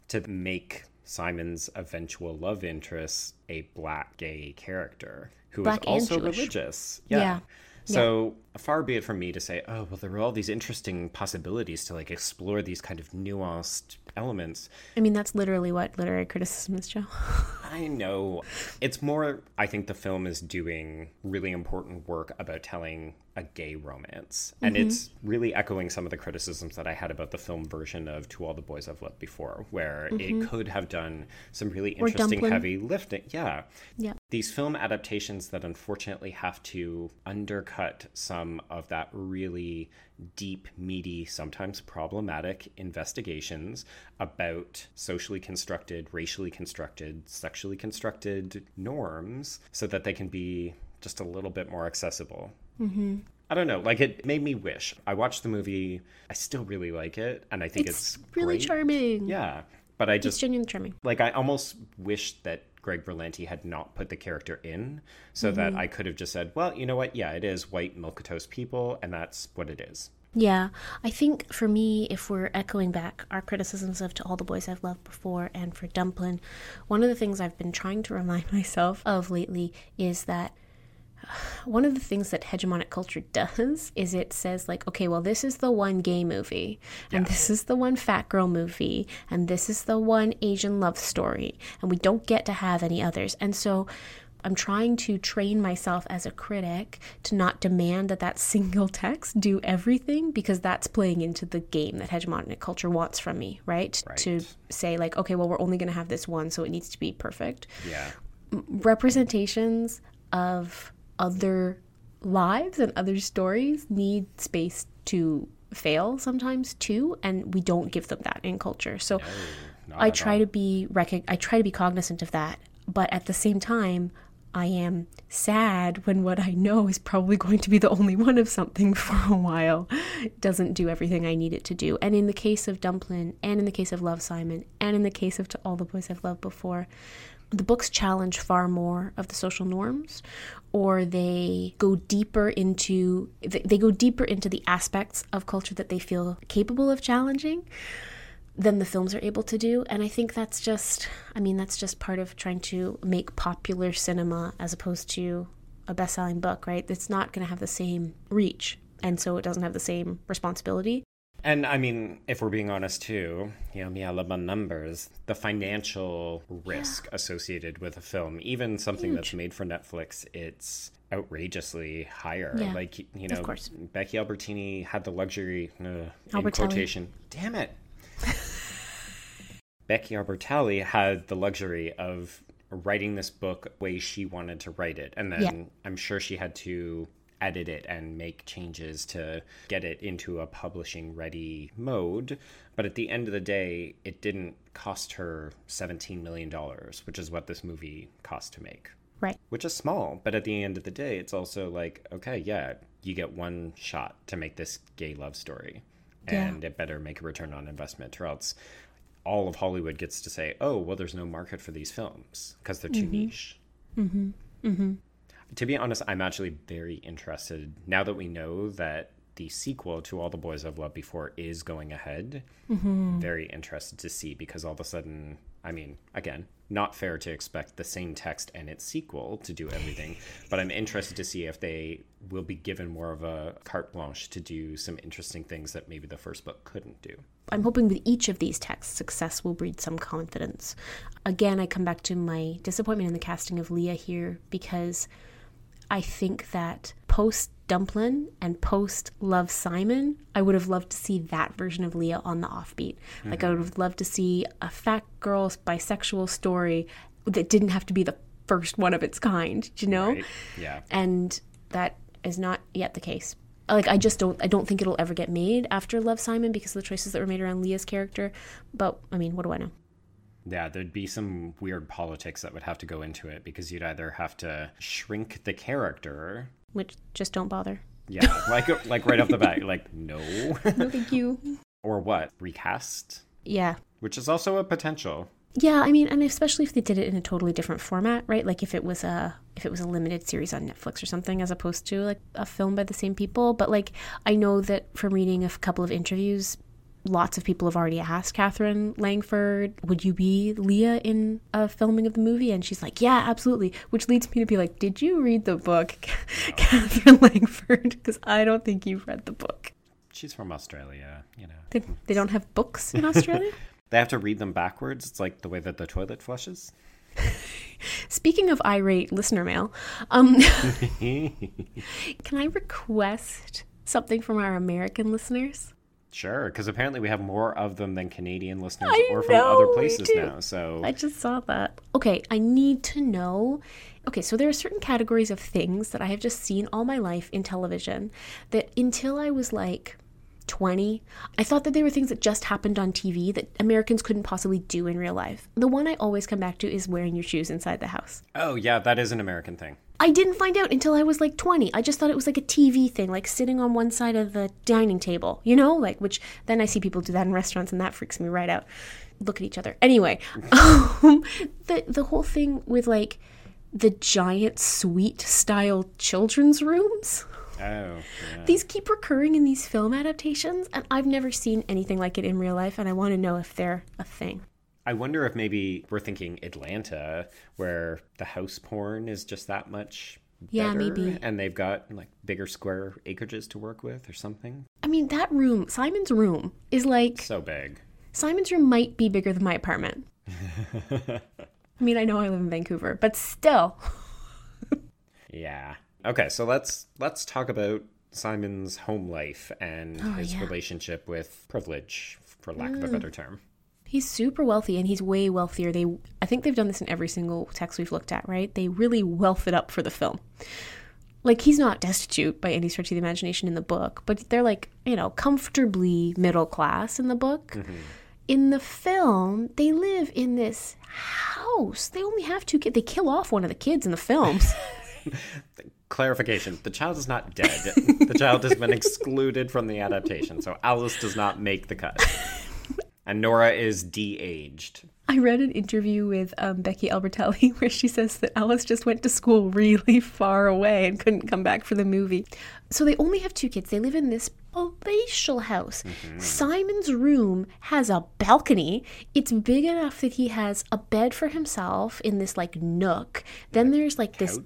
to make Simon's eventual love interest a black gay character who is Black and also Jewish. religious. Yeah. So far be it from me to say, oh, well, there are all these interesting possibilities to like explore these kind of nuanced elements. I mean, that's literally what literary criticism is, Joe. I know. It's more, I think the film is doing really important work about telling a gay romance. And Mm-hmm. it's really echoing some of the criticisms that I had about the film version of To All the Boys I've Loved Before, where it could have done some really interesting, Mm-hmm. Heavy lifting. Yeah. yeah. These film adaptations that unfortunately have to undercut some of that really deep, meaty, sometimes problematic investigations about socially constructed, racially constructed, sexually constructed norms so that they can be just a little bit more accessible. Mm-hmm. I don't know. Like it made me wish. I watched the movie. I still really like it, and I think It's, it's, really great. charming. Yeah, but I just It's genuinely charming. like I almost wish that Greg Berlanti had not put the character in, so that Mm-hmm. I could have just said, "Well, you know what? Yeah, it is white milquetoast people, and that's what it is." Yeah, I think for me, if we're echoing back our criticisms of To All the Boys I've Loved Before and for Dumplin', one of the things I've been trying to remind myself of lately is that one of the things that hegemonic culture does is it says like okay well this is the one gay movie and this is the one fat girl movie and this is the one asian love story and we don't get to have any others. And so i'm trying to train myself as a critic to not demand that that single text do everything because that's playing into the game that hegemonic culture wants from me right, to say like okay well we're only going to have this one so it needs to be perfect. Yeah, representations of other lives and other stories need space to fail sometimes too and we don't give them that in culture so not i try all. to be i try to be cognizant of that but at the same time i am sad when what i know is probably going to be the only one of something for a while doesn't do everything i need it to do and in the case of dumplin and in the case of love simon and in the case of to all the boys i've loved before the books challenge far more of the social norms or they go deeper into they go deeper into the aspects of culture that they feel capable of challenging than the films are able to do. And i think that's just i mean that's just part of trying to make popular cinema as opposed to a best-selling book right? It's not going to have the same reach and so it doesn't have the same responsibility and I mean, if we're being honest too, you know, me, I love my numbers. The financial risk associated with a film, even something that's made for Netflix, it's outrageously higher. Yeah, Like you know. Becky Albertini had the luxury, uh, in quotation. Damn it. Becky Albertalli had the luxury of writing this book the way she wanted to write it. And then Yeah. I'm sure she had to edit it and make changes to get it into a publishing ready mode. But at the end of the day, it didn't cost her $17 million, which is what this movie cost to make. right Which is small, but at the end of the day, it's also like, okay, yeah, you get one shot to make this gay love story. Yeah. And it better make a return on investment, or else all of Hollywood gets to say, "Oh, well, there's no market for these films because they're too niche." Mm-hmm. Mm-hmm. To be honest, I'm actually very interested now that we know that the sequel to All the Boys I've Loved Before is going ahead. Mm-hmm. Very interested to see because all of a sudden, I mean, again, not fair to expect the same text and its sequel to do everything, but I'm interested to see if they will be given more of a carte blanche to do some interesting things that maybe the first book couldn't do. I'm hoping with each of these texts, success will breed some confidence. Again, I come back to my disappointment in the casting of Leah here because I think that post Dumplin and post Love Simon, I would have loved to see that version of Leah on the offbeat. Like, I mm-hmm. would have loved to see a fat girl bisexual story that didn't have to be the first one of its kind, you know? Right? Yeah. and that is not yet the case like i just don't i don't think it'll ever get made after love simon because of the choices that were made around leah's character but i mean what do i know Yeah, there'd be some weird politics that would have to go into it because you'd either have to shrink the character. which just don't bother Yeah, like like right off the bat, you're like no, no thank you or what? Recast, yeah which is also a potential. yeah i mean and especially if they did it in a totally different format right like if it was a if it was a limited series on netflix or something as opposed to like a film by the same people but like i know that from reading a couple of interviews lots of people have already asked Katherine Langford, would you be Leah in a filming of the movie? And she's like, yeah, absolutely. Which leads me to be like, did you read the book, Katherine Langford? Because I don't think you've read the book. She's from Australia, you know. They, they don't have books in Australia? They have to read them backwards. It's like the way that the toilet flushes. Speaking of irate listener mail, um, can I request something from our American listeners? Sure, because apparently we have more of them than Canadian listeners I or from know, other places now. So I just saw that. Okay, I need to know. Okay, so there are certain categories of things that I have just seen all my life in television that until I was like 20, I thought that they were things that just happened on TV that Americans couldn't possibly do in real life. The one I always come back to is wearing your shoes inside the house. Oh yeah, that is an American thing. I didn't find out until I was like 20. I just thought it was like a TV thing, like sitting on one side of the dining table, you know? Like, which then I see people do that in restaurants and that freaks me right out. Look at each other. Anyway, um, the, the whole thing with like the giant suite style children's rooms. Oh, yeah. These keep recurring in these film adaptations, and I've never seen anything like it in real life, and I want to know if they're a thing. I wonder if maybe we're thinking Atlanta, where the house porn is just that much. Yeah, better, maybe. And they've got like bigger square acreages to work with or something. I mean, that room, Simon's room, is like So big. Simon's room might be bigger than my apartment. I mean, I know I live in Vancouver, but still. Yeah. Okay, so let's let's talk about Simon's home life and his Oh, yeah. Mm. relationship with privilege, for lack of a better term. He's super wealthy and he's way wealthier. They I think they've done this in every single text we've looked at, right? They really wealth it up for the film. Like he's not destitute by any stretch of the imagination in the book, but they're like, you know, comfortably middle class in the book. Mm-hmm. In the film, they live in this house. They only have two kids. They kill off one of the kids in the films. Clarification: the child is not dead. the child has been excluded from the adaptation, so Alice does not make the cut. And Nora is de-aged. I read an interview with um, Becky Albertalli where she says that Alice just went to school really far away and couldn't come back for the movie. So they only have two kids. They live in this palatial house. Simon's room has a balcony. It's big enough that he has a bed for himself in this like nook. Then there's like this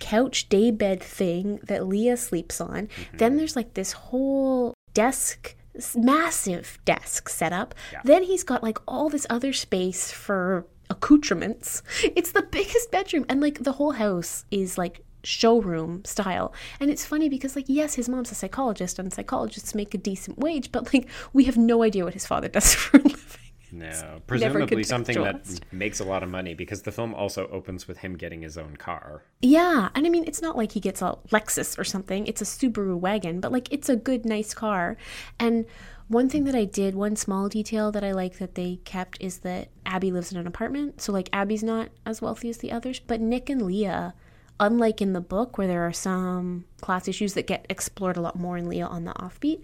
couch day bed thing that Leah sleeps on. Then there's like this whole desk, massive desk set up. Then he's got like all this other space for accoutrements. It's the biggest bedroom, and like the whole house is like showroom style. And it's funny because like yes, his mom's a psychologist, and psychologists make a decent wage, but like we have no idea what his father does for a living. No, presumably something that makes a lot of money because the film also opens with him getting his own car. Yeah, and I mean, it's not like he gets a Lexus or something. It's a Subaru wagon, but like it's a good, nice car. And one thing that I did, one small detail that I like that they kept is that Abby lives in an apartment. So like Abby's not as wealthy as the others, but Nick and Leah, unlike in the book where there are some class issues that get explored a lot more in Leah on the offbeat.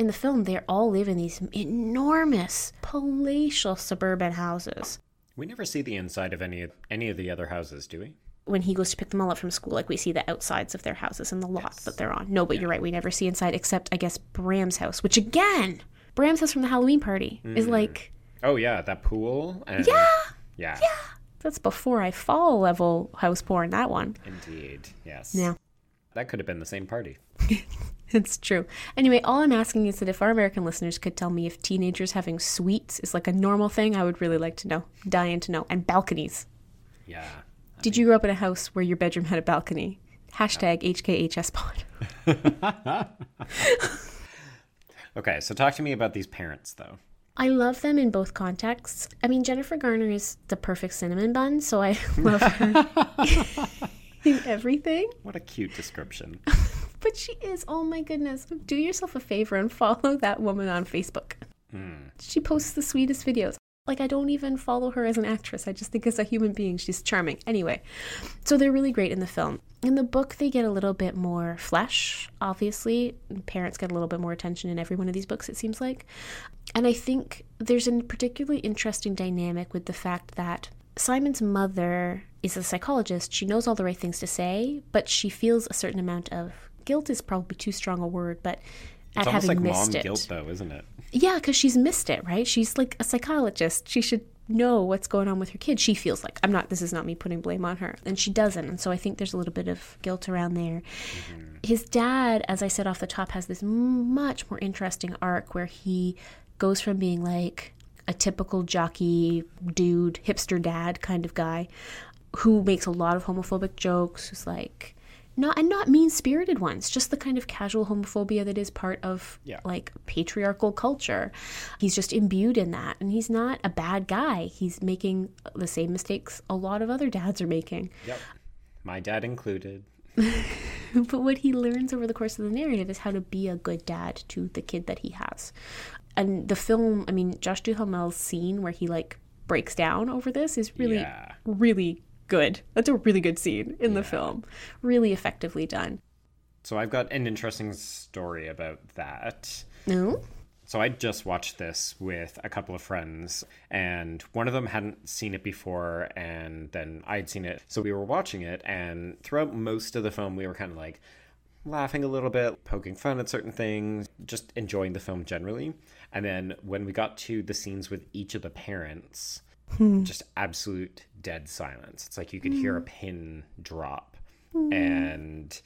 In the film, they all live in these enormous, palatial suburban houses. We never see the inside of any of any of the other houses, do we? when he goes to pick them all up from school, like we see the outsides of their houses and the lot that they're on. No, but you're right. We never see inside except, I guess, Bram's house, which again, Bram's house from the Halloween party is mm. like, Oh yeah, that pool. And yeah, yeah, that's before I fall level house porn, that one. indeed, yes. Yeah. that could have been the same party. It's true. Anyway, all I'm asking is that if our American listeners could tell me if teenagers having suites is like a normal thing, I would really like to know. Dying to know. And balconies. Yeah. Did you grow up in a house where your bedroom had a balcony? Hashtag HKHS pod. Okay, so talk to me about these parents, though. I love them in both contexts. I mean, Jennifer Garner is the perfect cinnamon bun, so I love her in everything. What a cute description. But she is, oh my goodness. Do yourself a favor and follow that woman on Facebook. Hmm. She posts the sweetest videos. Like, I don't even follow her as an actress. I just think as a human being, she's charming. Anyway, so they're really great in the film. In the book, they get a little bit more flesh, obviously. Parents get a little bit more attention in every one of these books, it seems like. And I think there's a particularly interesting dynamic with the fact that Simon's mother is a psychologist. She knows all the right things to say, but she feels a certain amount of guilt is probably too strong a word, but It's at having like missed mom it. guilt, though, isn't it? Yeah, because she's missed it, right? She's like a psychologist. She should know what's going on with her kid. She feels like I'm not. This is not me putting blame on her, and she doesn't. And so I think there's a little bit of guilt around there. Mm-hmm. His dad, as I said off the top, has this much more interesting arc where he goes from being like a typical jockey dude, hipster dad kind of guy, who makes a lot of homophobic jokes, who's like not and not mean spirited ones, just the kind of casual homophobia that is part of Yeah. like patriarchal culture. He's just imbued in that and he's not a bad guy. He's making the same mistakes a lot of other dads are making. Yep. My dad included. but what he learns over the course of the narrative is how to be a good dad to the kid that he has. And the film, I mean, Josh Duhamel's scene where he like breaks down over this is really, Yeah. really good. That's a really good scene in the film. Really effectively done. So I've got an interesting story about that. No? So I just watched this with a couple of friends, and one of them hadn't seen it before, and then I'd seen it. So we were watching it, and throughout most of the film, we were kind of like laughing a little bit, poking fun at certain things, just enjoying the film generally. And then when we got to the scenes with each of the parents, Hmm. just absolute dead silence. It's like you could hear a hmm. pin drop. And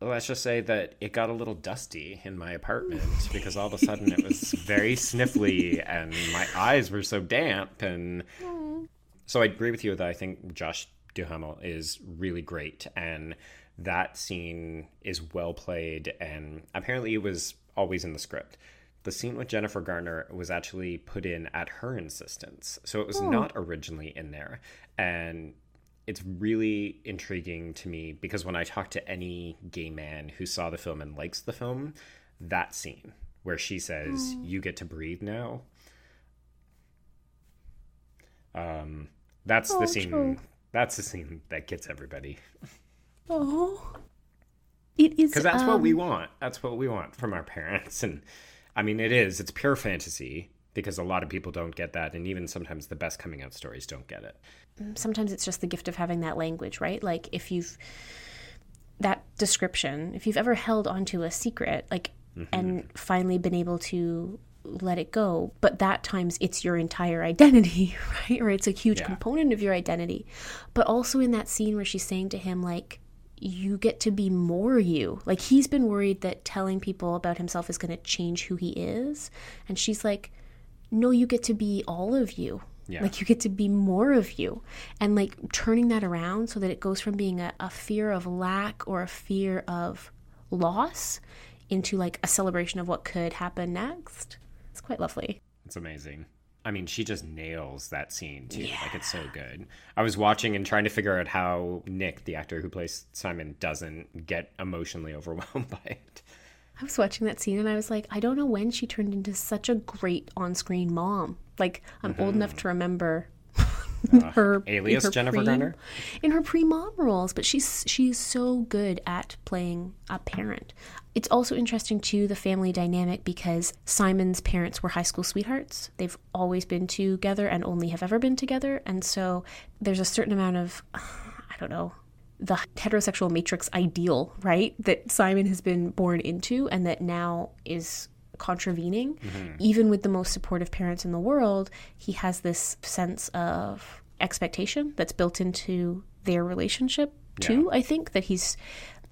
let's just say that it got a little dusty in my apartment because all of a sudden it was very sniffly and my eyes were so damp and hmm. so I agree with you that I think Josh Duhamel is really great and that scene is well played and apparently it was always in the script. The scene with Jennifer Garner was actually put in at her insistence. So it was not originally in there. And it's really intriguing to me because when I talk to any gay man who saw the film and likes the film, that scene where she says, "You get to breathe now," um, that's the Oh, scene. Joe. That's the scene that gets everybody Oh. It is because that's what we um, want. That's what we want from our parents, and I mean, it is. It's pure fantasy because a lot of people don't get that, and even sometimes the best coming out stories don't get it. sometimes it's just the gift of having that language, right? Like if you've that description, if you've ever held onto a secret, like mm-hmm. and finally been able to let it go, but that times it's your entire identity, right? Or it's a huge Yeah. component of your identity. But also in that scene where she's saying to him like you get to be more you. Like he's been worried that telling people about himself is going to change who he is, and she's like no, you get to be all of you. Yeah. Like you get to be more of you. And like turning that around so that it goes from being a, a fear of lack or a fear of loss into like a celebration of what could happen next. It's quite lovely. It's amazing. I mean, she just nails that scene too. Like it's so good. I was watching and trying to figure out how Nick, the actor who plays Simon, doesn't get emotionally overwhelmed by it. I was watching that scene and I was like, I don't know when she turned into such a great on screen mom. Like, I'm old enough mm-hmm. to remember Uh, her in alias her Jennifer pre- Garner? in her pre-mom roles, but she's she's so good at playing a parent. It's also interesting too the family dynamic because Simon's parents were high school sweethearts. They've always been together and only have ever been together, and so there's a certain amount of I don't know the heterosexual matrix ideal, right? That Simon has been born into and that now is contravening. Mm-hmm. Even with the most supportive parents in the world, he has this sense of expectation that's built into their relationship too. I think that he's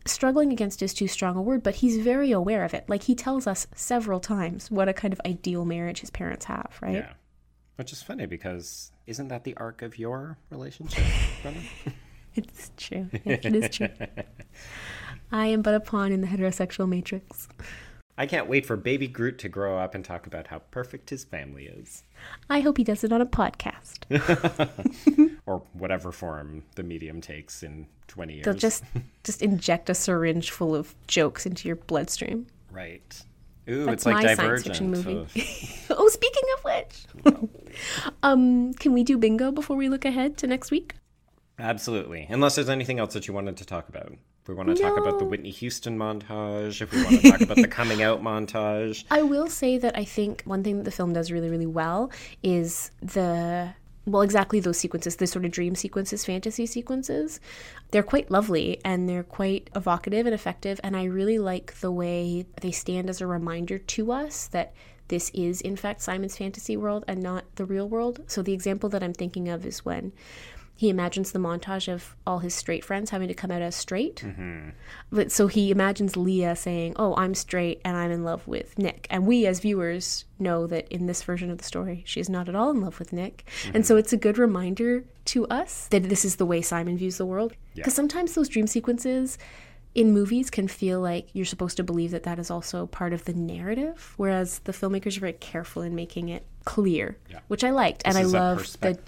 struggling against is too strong a word, but he's very aware of it. Like he tells us several times what a kind of ideal marriage his parents have, right? Yeah. Which is funny because isn't that the arc of your relationship, brother? It's true. Yeah, it is true. I am but a pawn in the heterosexual matrix. I can't wait for baby Groot to grow up and talk about how perfect his family is. I hope he does it on a podcast. Or whatever form the medium takes in 20 years. They'll just just inject a syringe full of jokes into your bloodstream. Right. Ooh, That's it's like my Divergent. science fiction movie. Oh, speaking of which, um, can we do bingo before we look ahead to next week? Absolutely. Unless there's anything else that you wanted to talk about. If we want to talk about the Whitney Houston montage, if we want to talk about the coming out montage. I will say that I think one thing that the film does really, really well is the well, exactly those sequences, the sort of dream sequences, fantasy sequences. They're quite lovely and they're quite evocative and effective. And I really like the way they stand as a reminder to us that this is, in fact, Simon's fantasy world and not the real world. So the example that I'm thinking of is when he imagines the montage of all his straight friends having to come out as straight. Mm-hmm. But so he imagines Leah saying, "Oh, I'm straight and I'm in love with Nick." And we as viewers know that in this version of the story, she is not at all in love with Nick. And so mm-hmm. it's a good reminder to us that this is the way Simon views the world. Because sometimes those dream sequences in movies can feel like you're supposed to believe that that is also part of the narrative, whereas the filmmakers are very careful in making it clear, which I liked, and This I is a loved the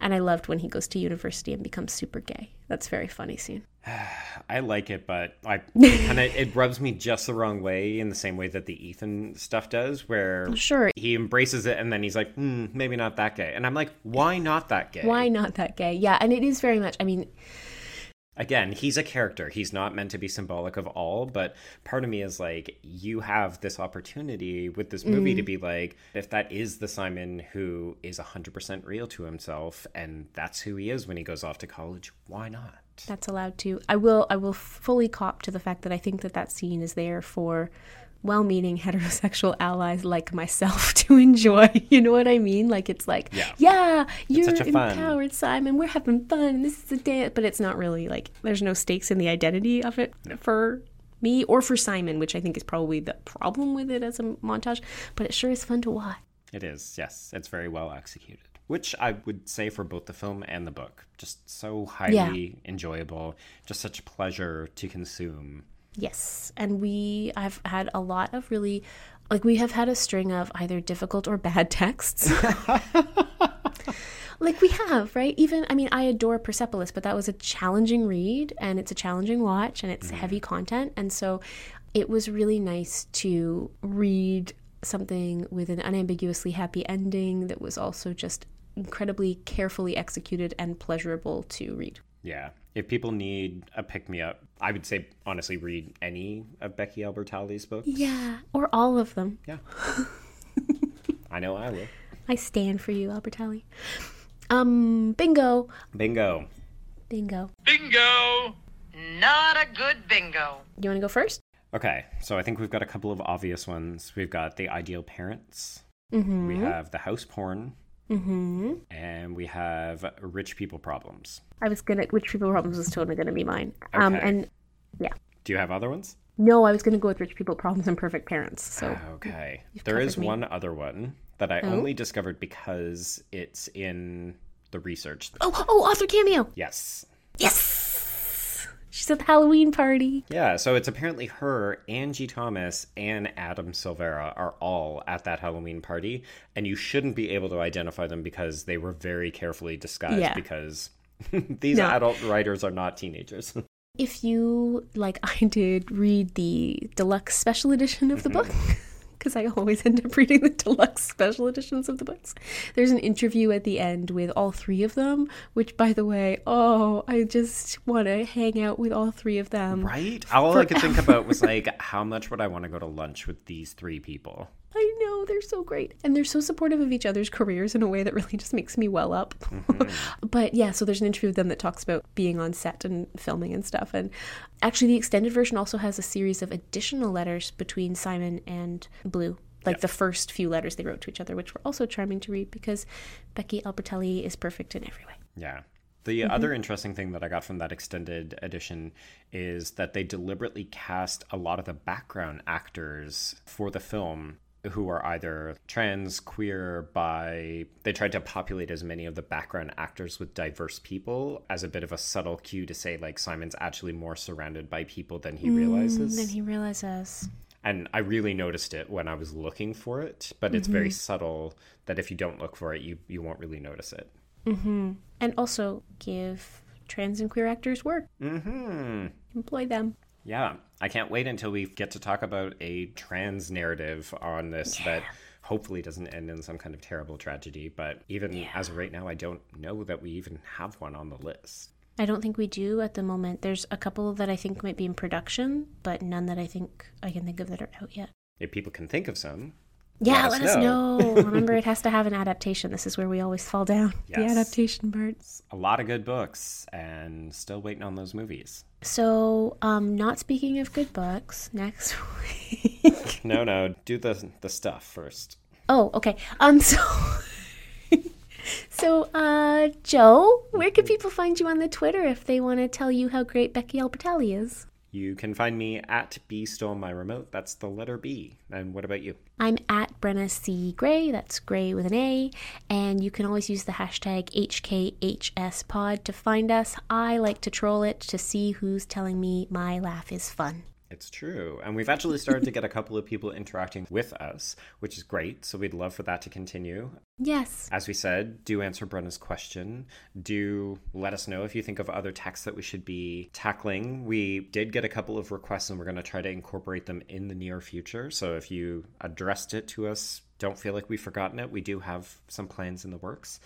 and I loved when he goes to university and becomes super gay. That's a very funny scene. I like it, but I kind of it rubs me just the wrong way in the same way that the Ethan stuff does, where Sure. he embraces it and then he's like, hmm, maybe not that gay, and I'm like, why not that gay? Why not that gay? Yeah, and it is very much. I mean, Again, he's a character. He's not meant to be symbolic of all, but part of me is like, you have this opportunity with this movie Mm. to be like, if that is the Simon who is 100% real to himself and that's who he is when he goes off to college, why not? that's allowed to. I will. I will fully cop to the fact that I think that that scene is there for well-meaning heterosexual allies like myself to enjoy. You know what I mean? Like it's like, Yeah. yeah, you're such a fun- empowered, Simon. We're having fun. This is a dance, but it's not really like there's no stakes in the identity of it for me or for Simon, which I think is probably the problem with it as a montage. But it sure is fun to watch. It is, yes. It's very well executed. Which I would say for both the film and the book. Just so highly enjoyable. Just such pleasure to consume. Yes, and we I've had a lot of really like we have had a string of either difficult or bad texts. like we have, right? Even I mean I adore Persepolis, but that was a challenging read and it's a challenging watch and it's mm-hmm. heavy content and so it was really nice to read something with an unambiguously happy ending that was also just incredibly carefully executed and pleasurable to read. Yeah. If people need a pick me up, I would say honestly read any of Becky Albertalli's books. Yeah, or all of them. Yeah. I know I will. I stand for you, Albertalli. Um, bingo. Bingo. Bingo. Bingo! Not a good bingo. You want to go first? Okay, so I think we've got a couple of obvious ones. We've got the ideal parents. Mm-hmm. We have the house porn. Mm-hmm. And we have rich people problems. I was gonna. Which people problems was totally gonna be mine. Um, and yeah, Do you have other ones? no, I was gonna go with rich people problems and perfect parents. So Okay. There is me. one other one that I Oh? only discovered because it's in the research. oh, oh, author cameo. Yes. Yes, she's at the Halloween party. Yeah, so it's apparently her, Angie Thomas, and Adam Silvera are all at that Halloween party, and you shouldn't be able to identify them because they were very carefully disguised Yeah. because these No. adult writers are not teenagers. If you like, I did read the deluxe special edition of the mm-hmm. book. Because I always end up reading the deluxe special editions of the books. There's an interview at the end with all three of them, which, by the way, oh, I just want to hang out with all three of them. right? All I could think about was like, how much would I want to go to lunch with these three people? Know they're so great and they're so supportive of each other's careers in a way that really just makes me well up. Mm-hmm. but yeah, so there's an interview with them that talks about being on set and filming and stuff. And actually, the extended version also has a series of additional letters between Simon and Blue. Like the first few letters they wrote to each other, which were also charming to read because Becky Albertalli is perfect in every way. Yeah. The mm-hmm. other interesting thing that I got from that extended edition is that they deliberately cast a lot of the background actors for the film who are either trans, queer, bi. They tried to populate as many of the background actors with diverse people as a bit of a subtle cue to say, like, Simon's actually more surrounded by people than he mm, realizes. Then he realizes. and I really noticed it when I was looking for it, but it's very mm-hmm. subtle that if you don't look for it, you, you won't really notice it. Mm-hmm. And also give trans and queer actors work, hmm employ them. Yeah, I can't wait until we get to talk about a trans narrative on this that hopefully doesn't end in some kind of terrible tragedy. But even as of right now, I don't know that we even have one on the list. I don't think we do at the moment. There's a couple that I think might be in production, but none that I think I can think of that are out yet. If people can think of some, Yeah, let, us know. Remember, it has to have an adaptation. This is where we always fall down. The adaptation parts. A lot of good books, and still waiting on those movies. So, um, not speaking of good books, next week. No, no, do the the stuff first. oh, okay. Um, so. So, uh, Joe, where can people find you on the Twitter if they want to tell you how great Becky Albertalli is? You can find me at B Stole My Remote. That's the letter B. And what about you? I'm at Brenna C. Gray, that's Gray with an A, and you can always use the hashtag HKHSPod to find us. I like to troll it to see who's telling me my laugh is fun. It's true. And we've actually started to get a couple of people interacting with us, which is great. So we'd love for that to continue. Yes. As we said, do answer Brenna's question. Do let us know if you think of other texts that we should be tackling. We did get a couple of requests and we're going to try to incorporate them in the near future. So if you addressed it to us, don't feel like we've forgotten it. We do have some plans in the works.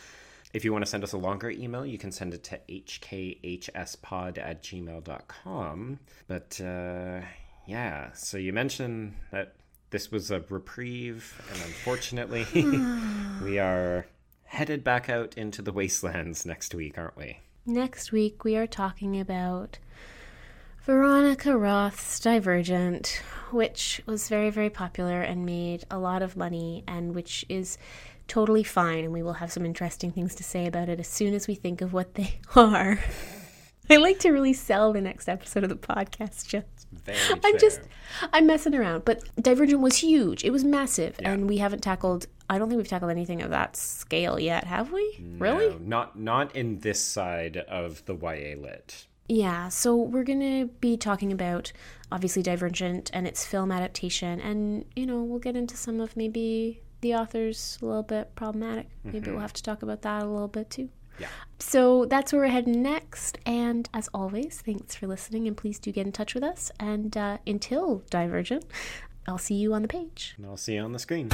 If you want to send us a longer email, you can send it to hkhspod at gmail.com. But uh, yeah, so you mentioned that this was a reprieve, and unfortunately, we are headed back out into the wastelands next week, aren't we? Next week, we are talking about Veronica Roth's Divergent, which was very, very popular and made a lot of money, and which is totally fine. And we will have some interesting things to say about it as soon as we think of what they are. I like to really sell the next episode of the podcast, just. Very I'm just. I'm messing around. But Divergent was huge. It was massive. And we haven't tackled, I don't think we've tackled anything of that scale yet, have we? Really? Not not in this side of the YA lit. Yeah, so we're going to be talking about obviously Divergent and its film adaptation. And, you know, we'll get into some of maybe the author's a little bit problematic. Maybe we'll have to talk about that a little bit too. Yeah. So that's where we're heading next. And as always, thanks for listening. And please do get in touch with us. And uh, until Divergent, I'll see you on the page. And I'll see you on the screen.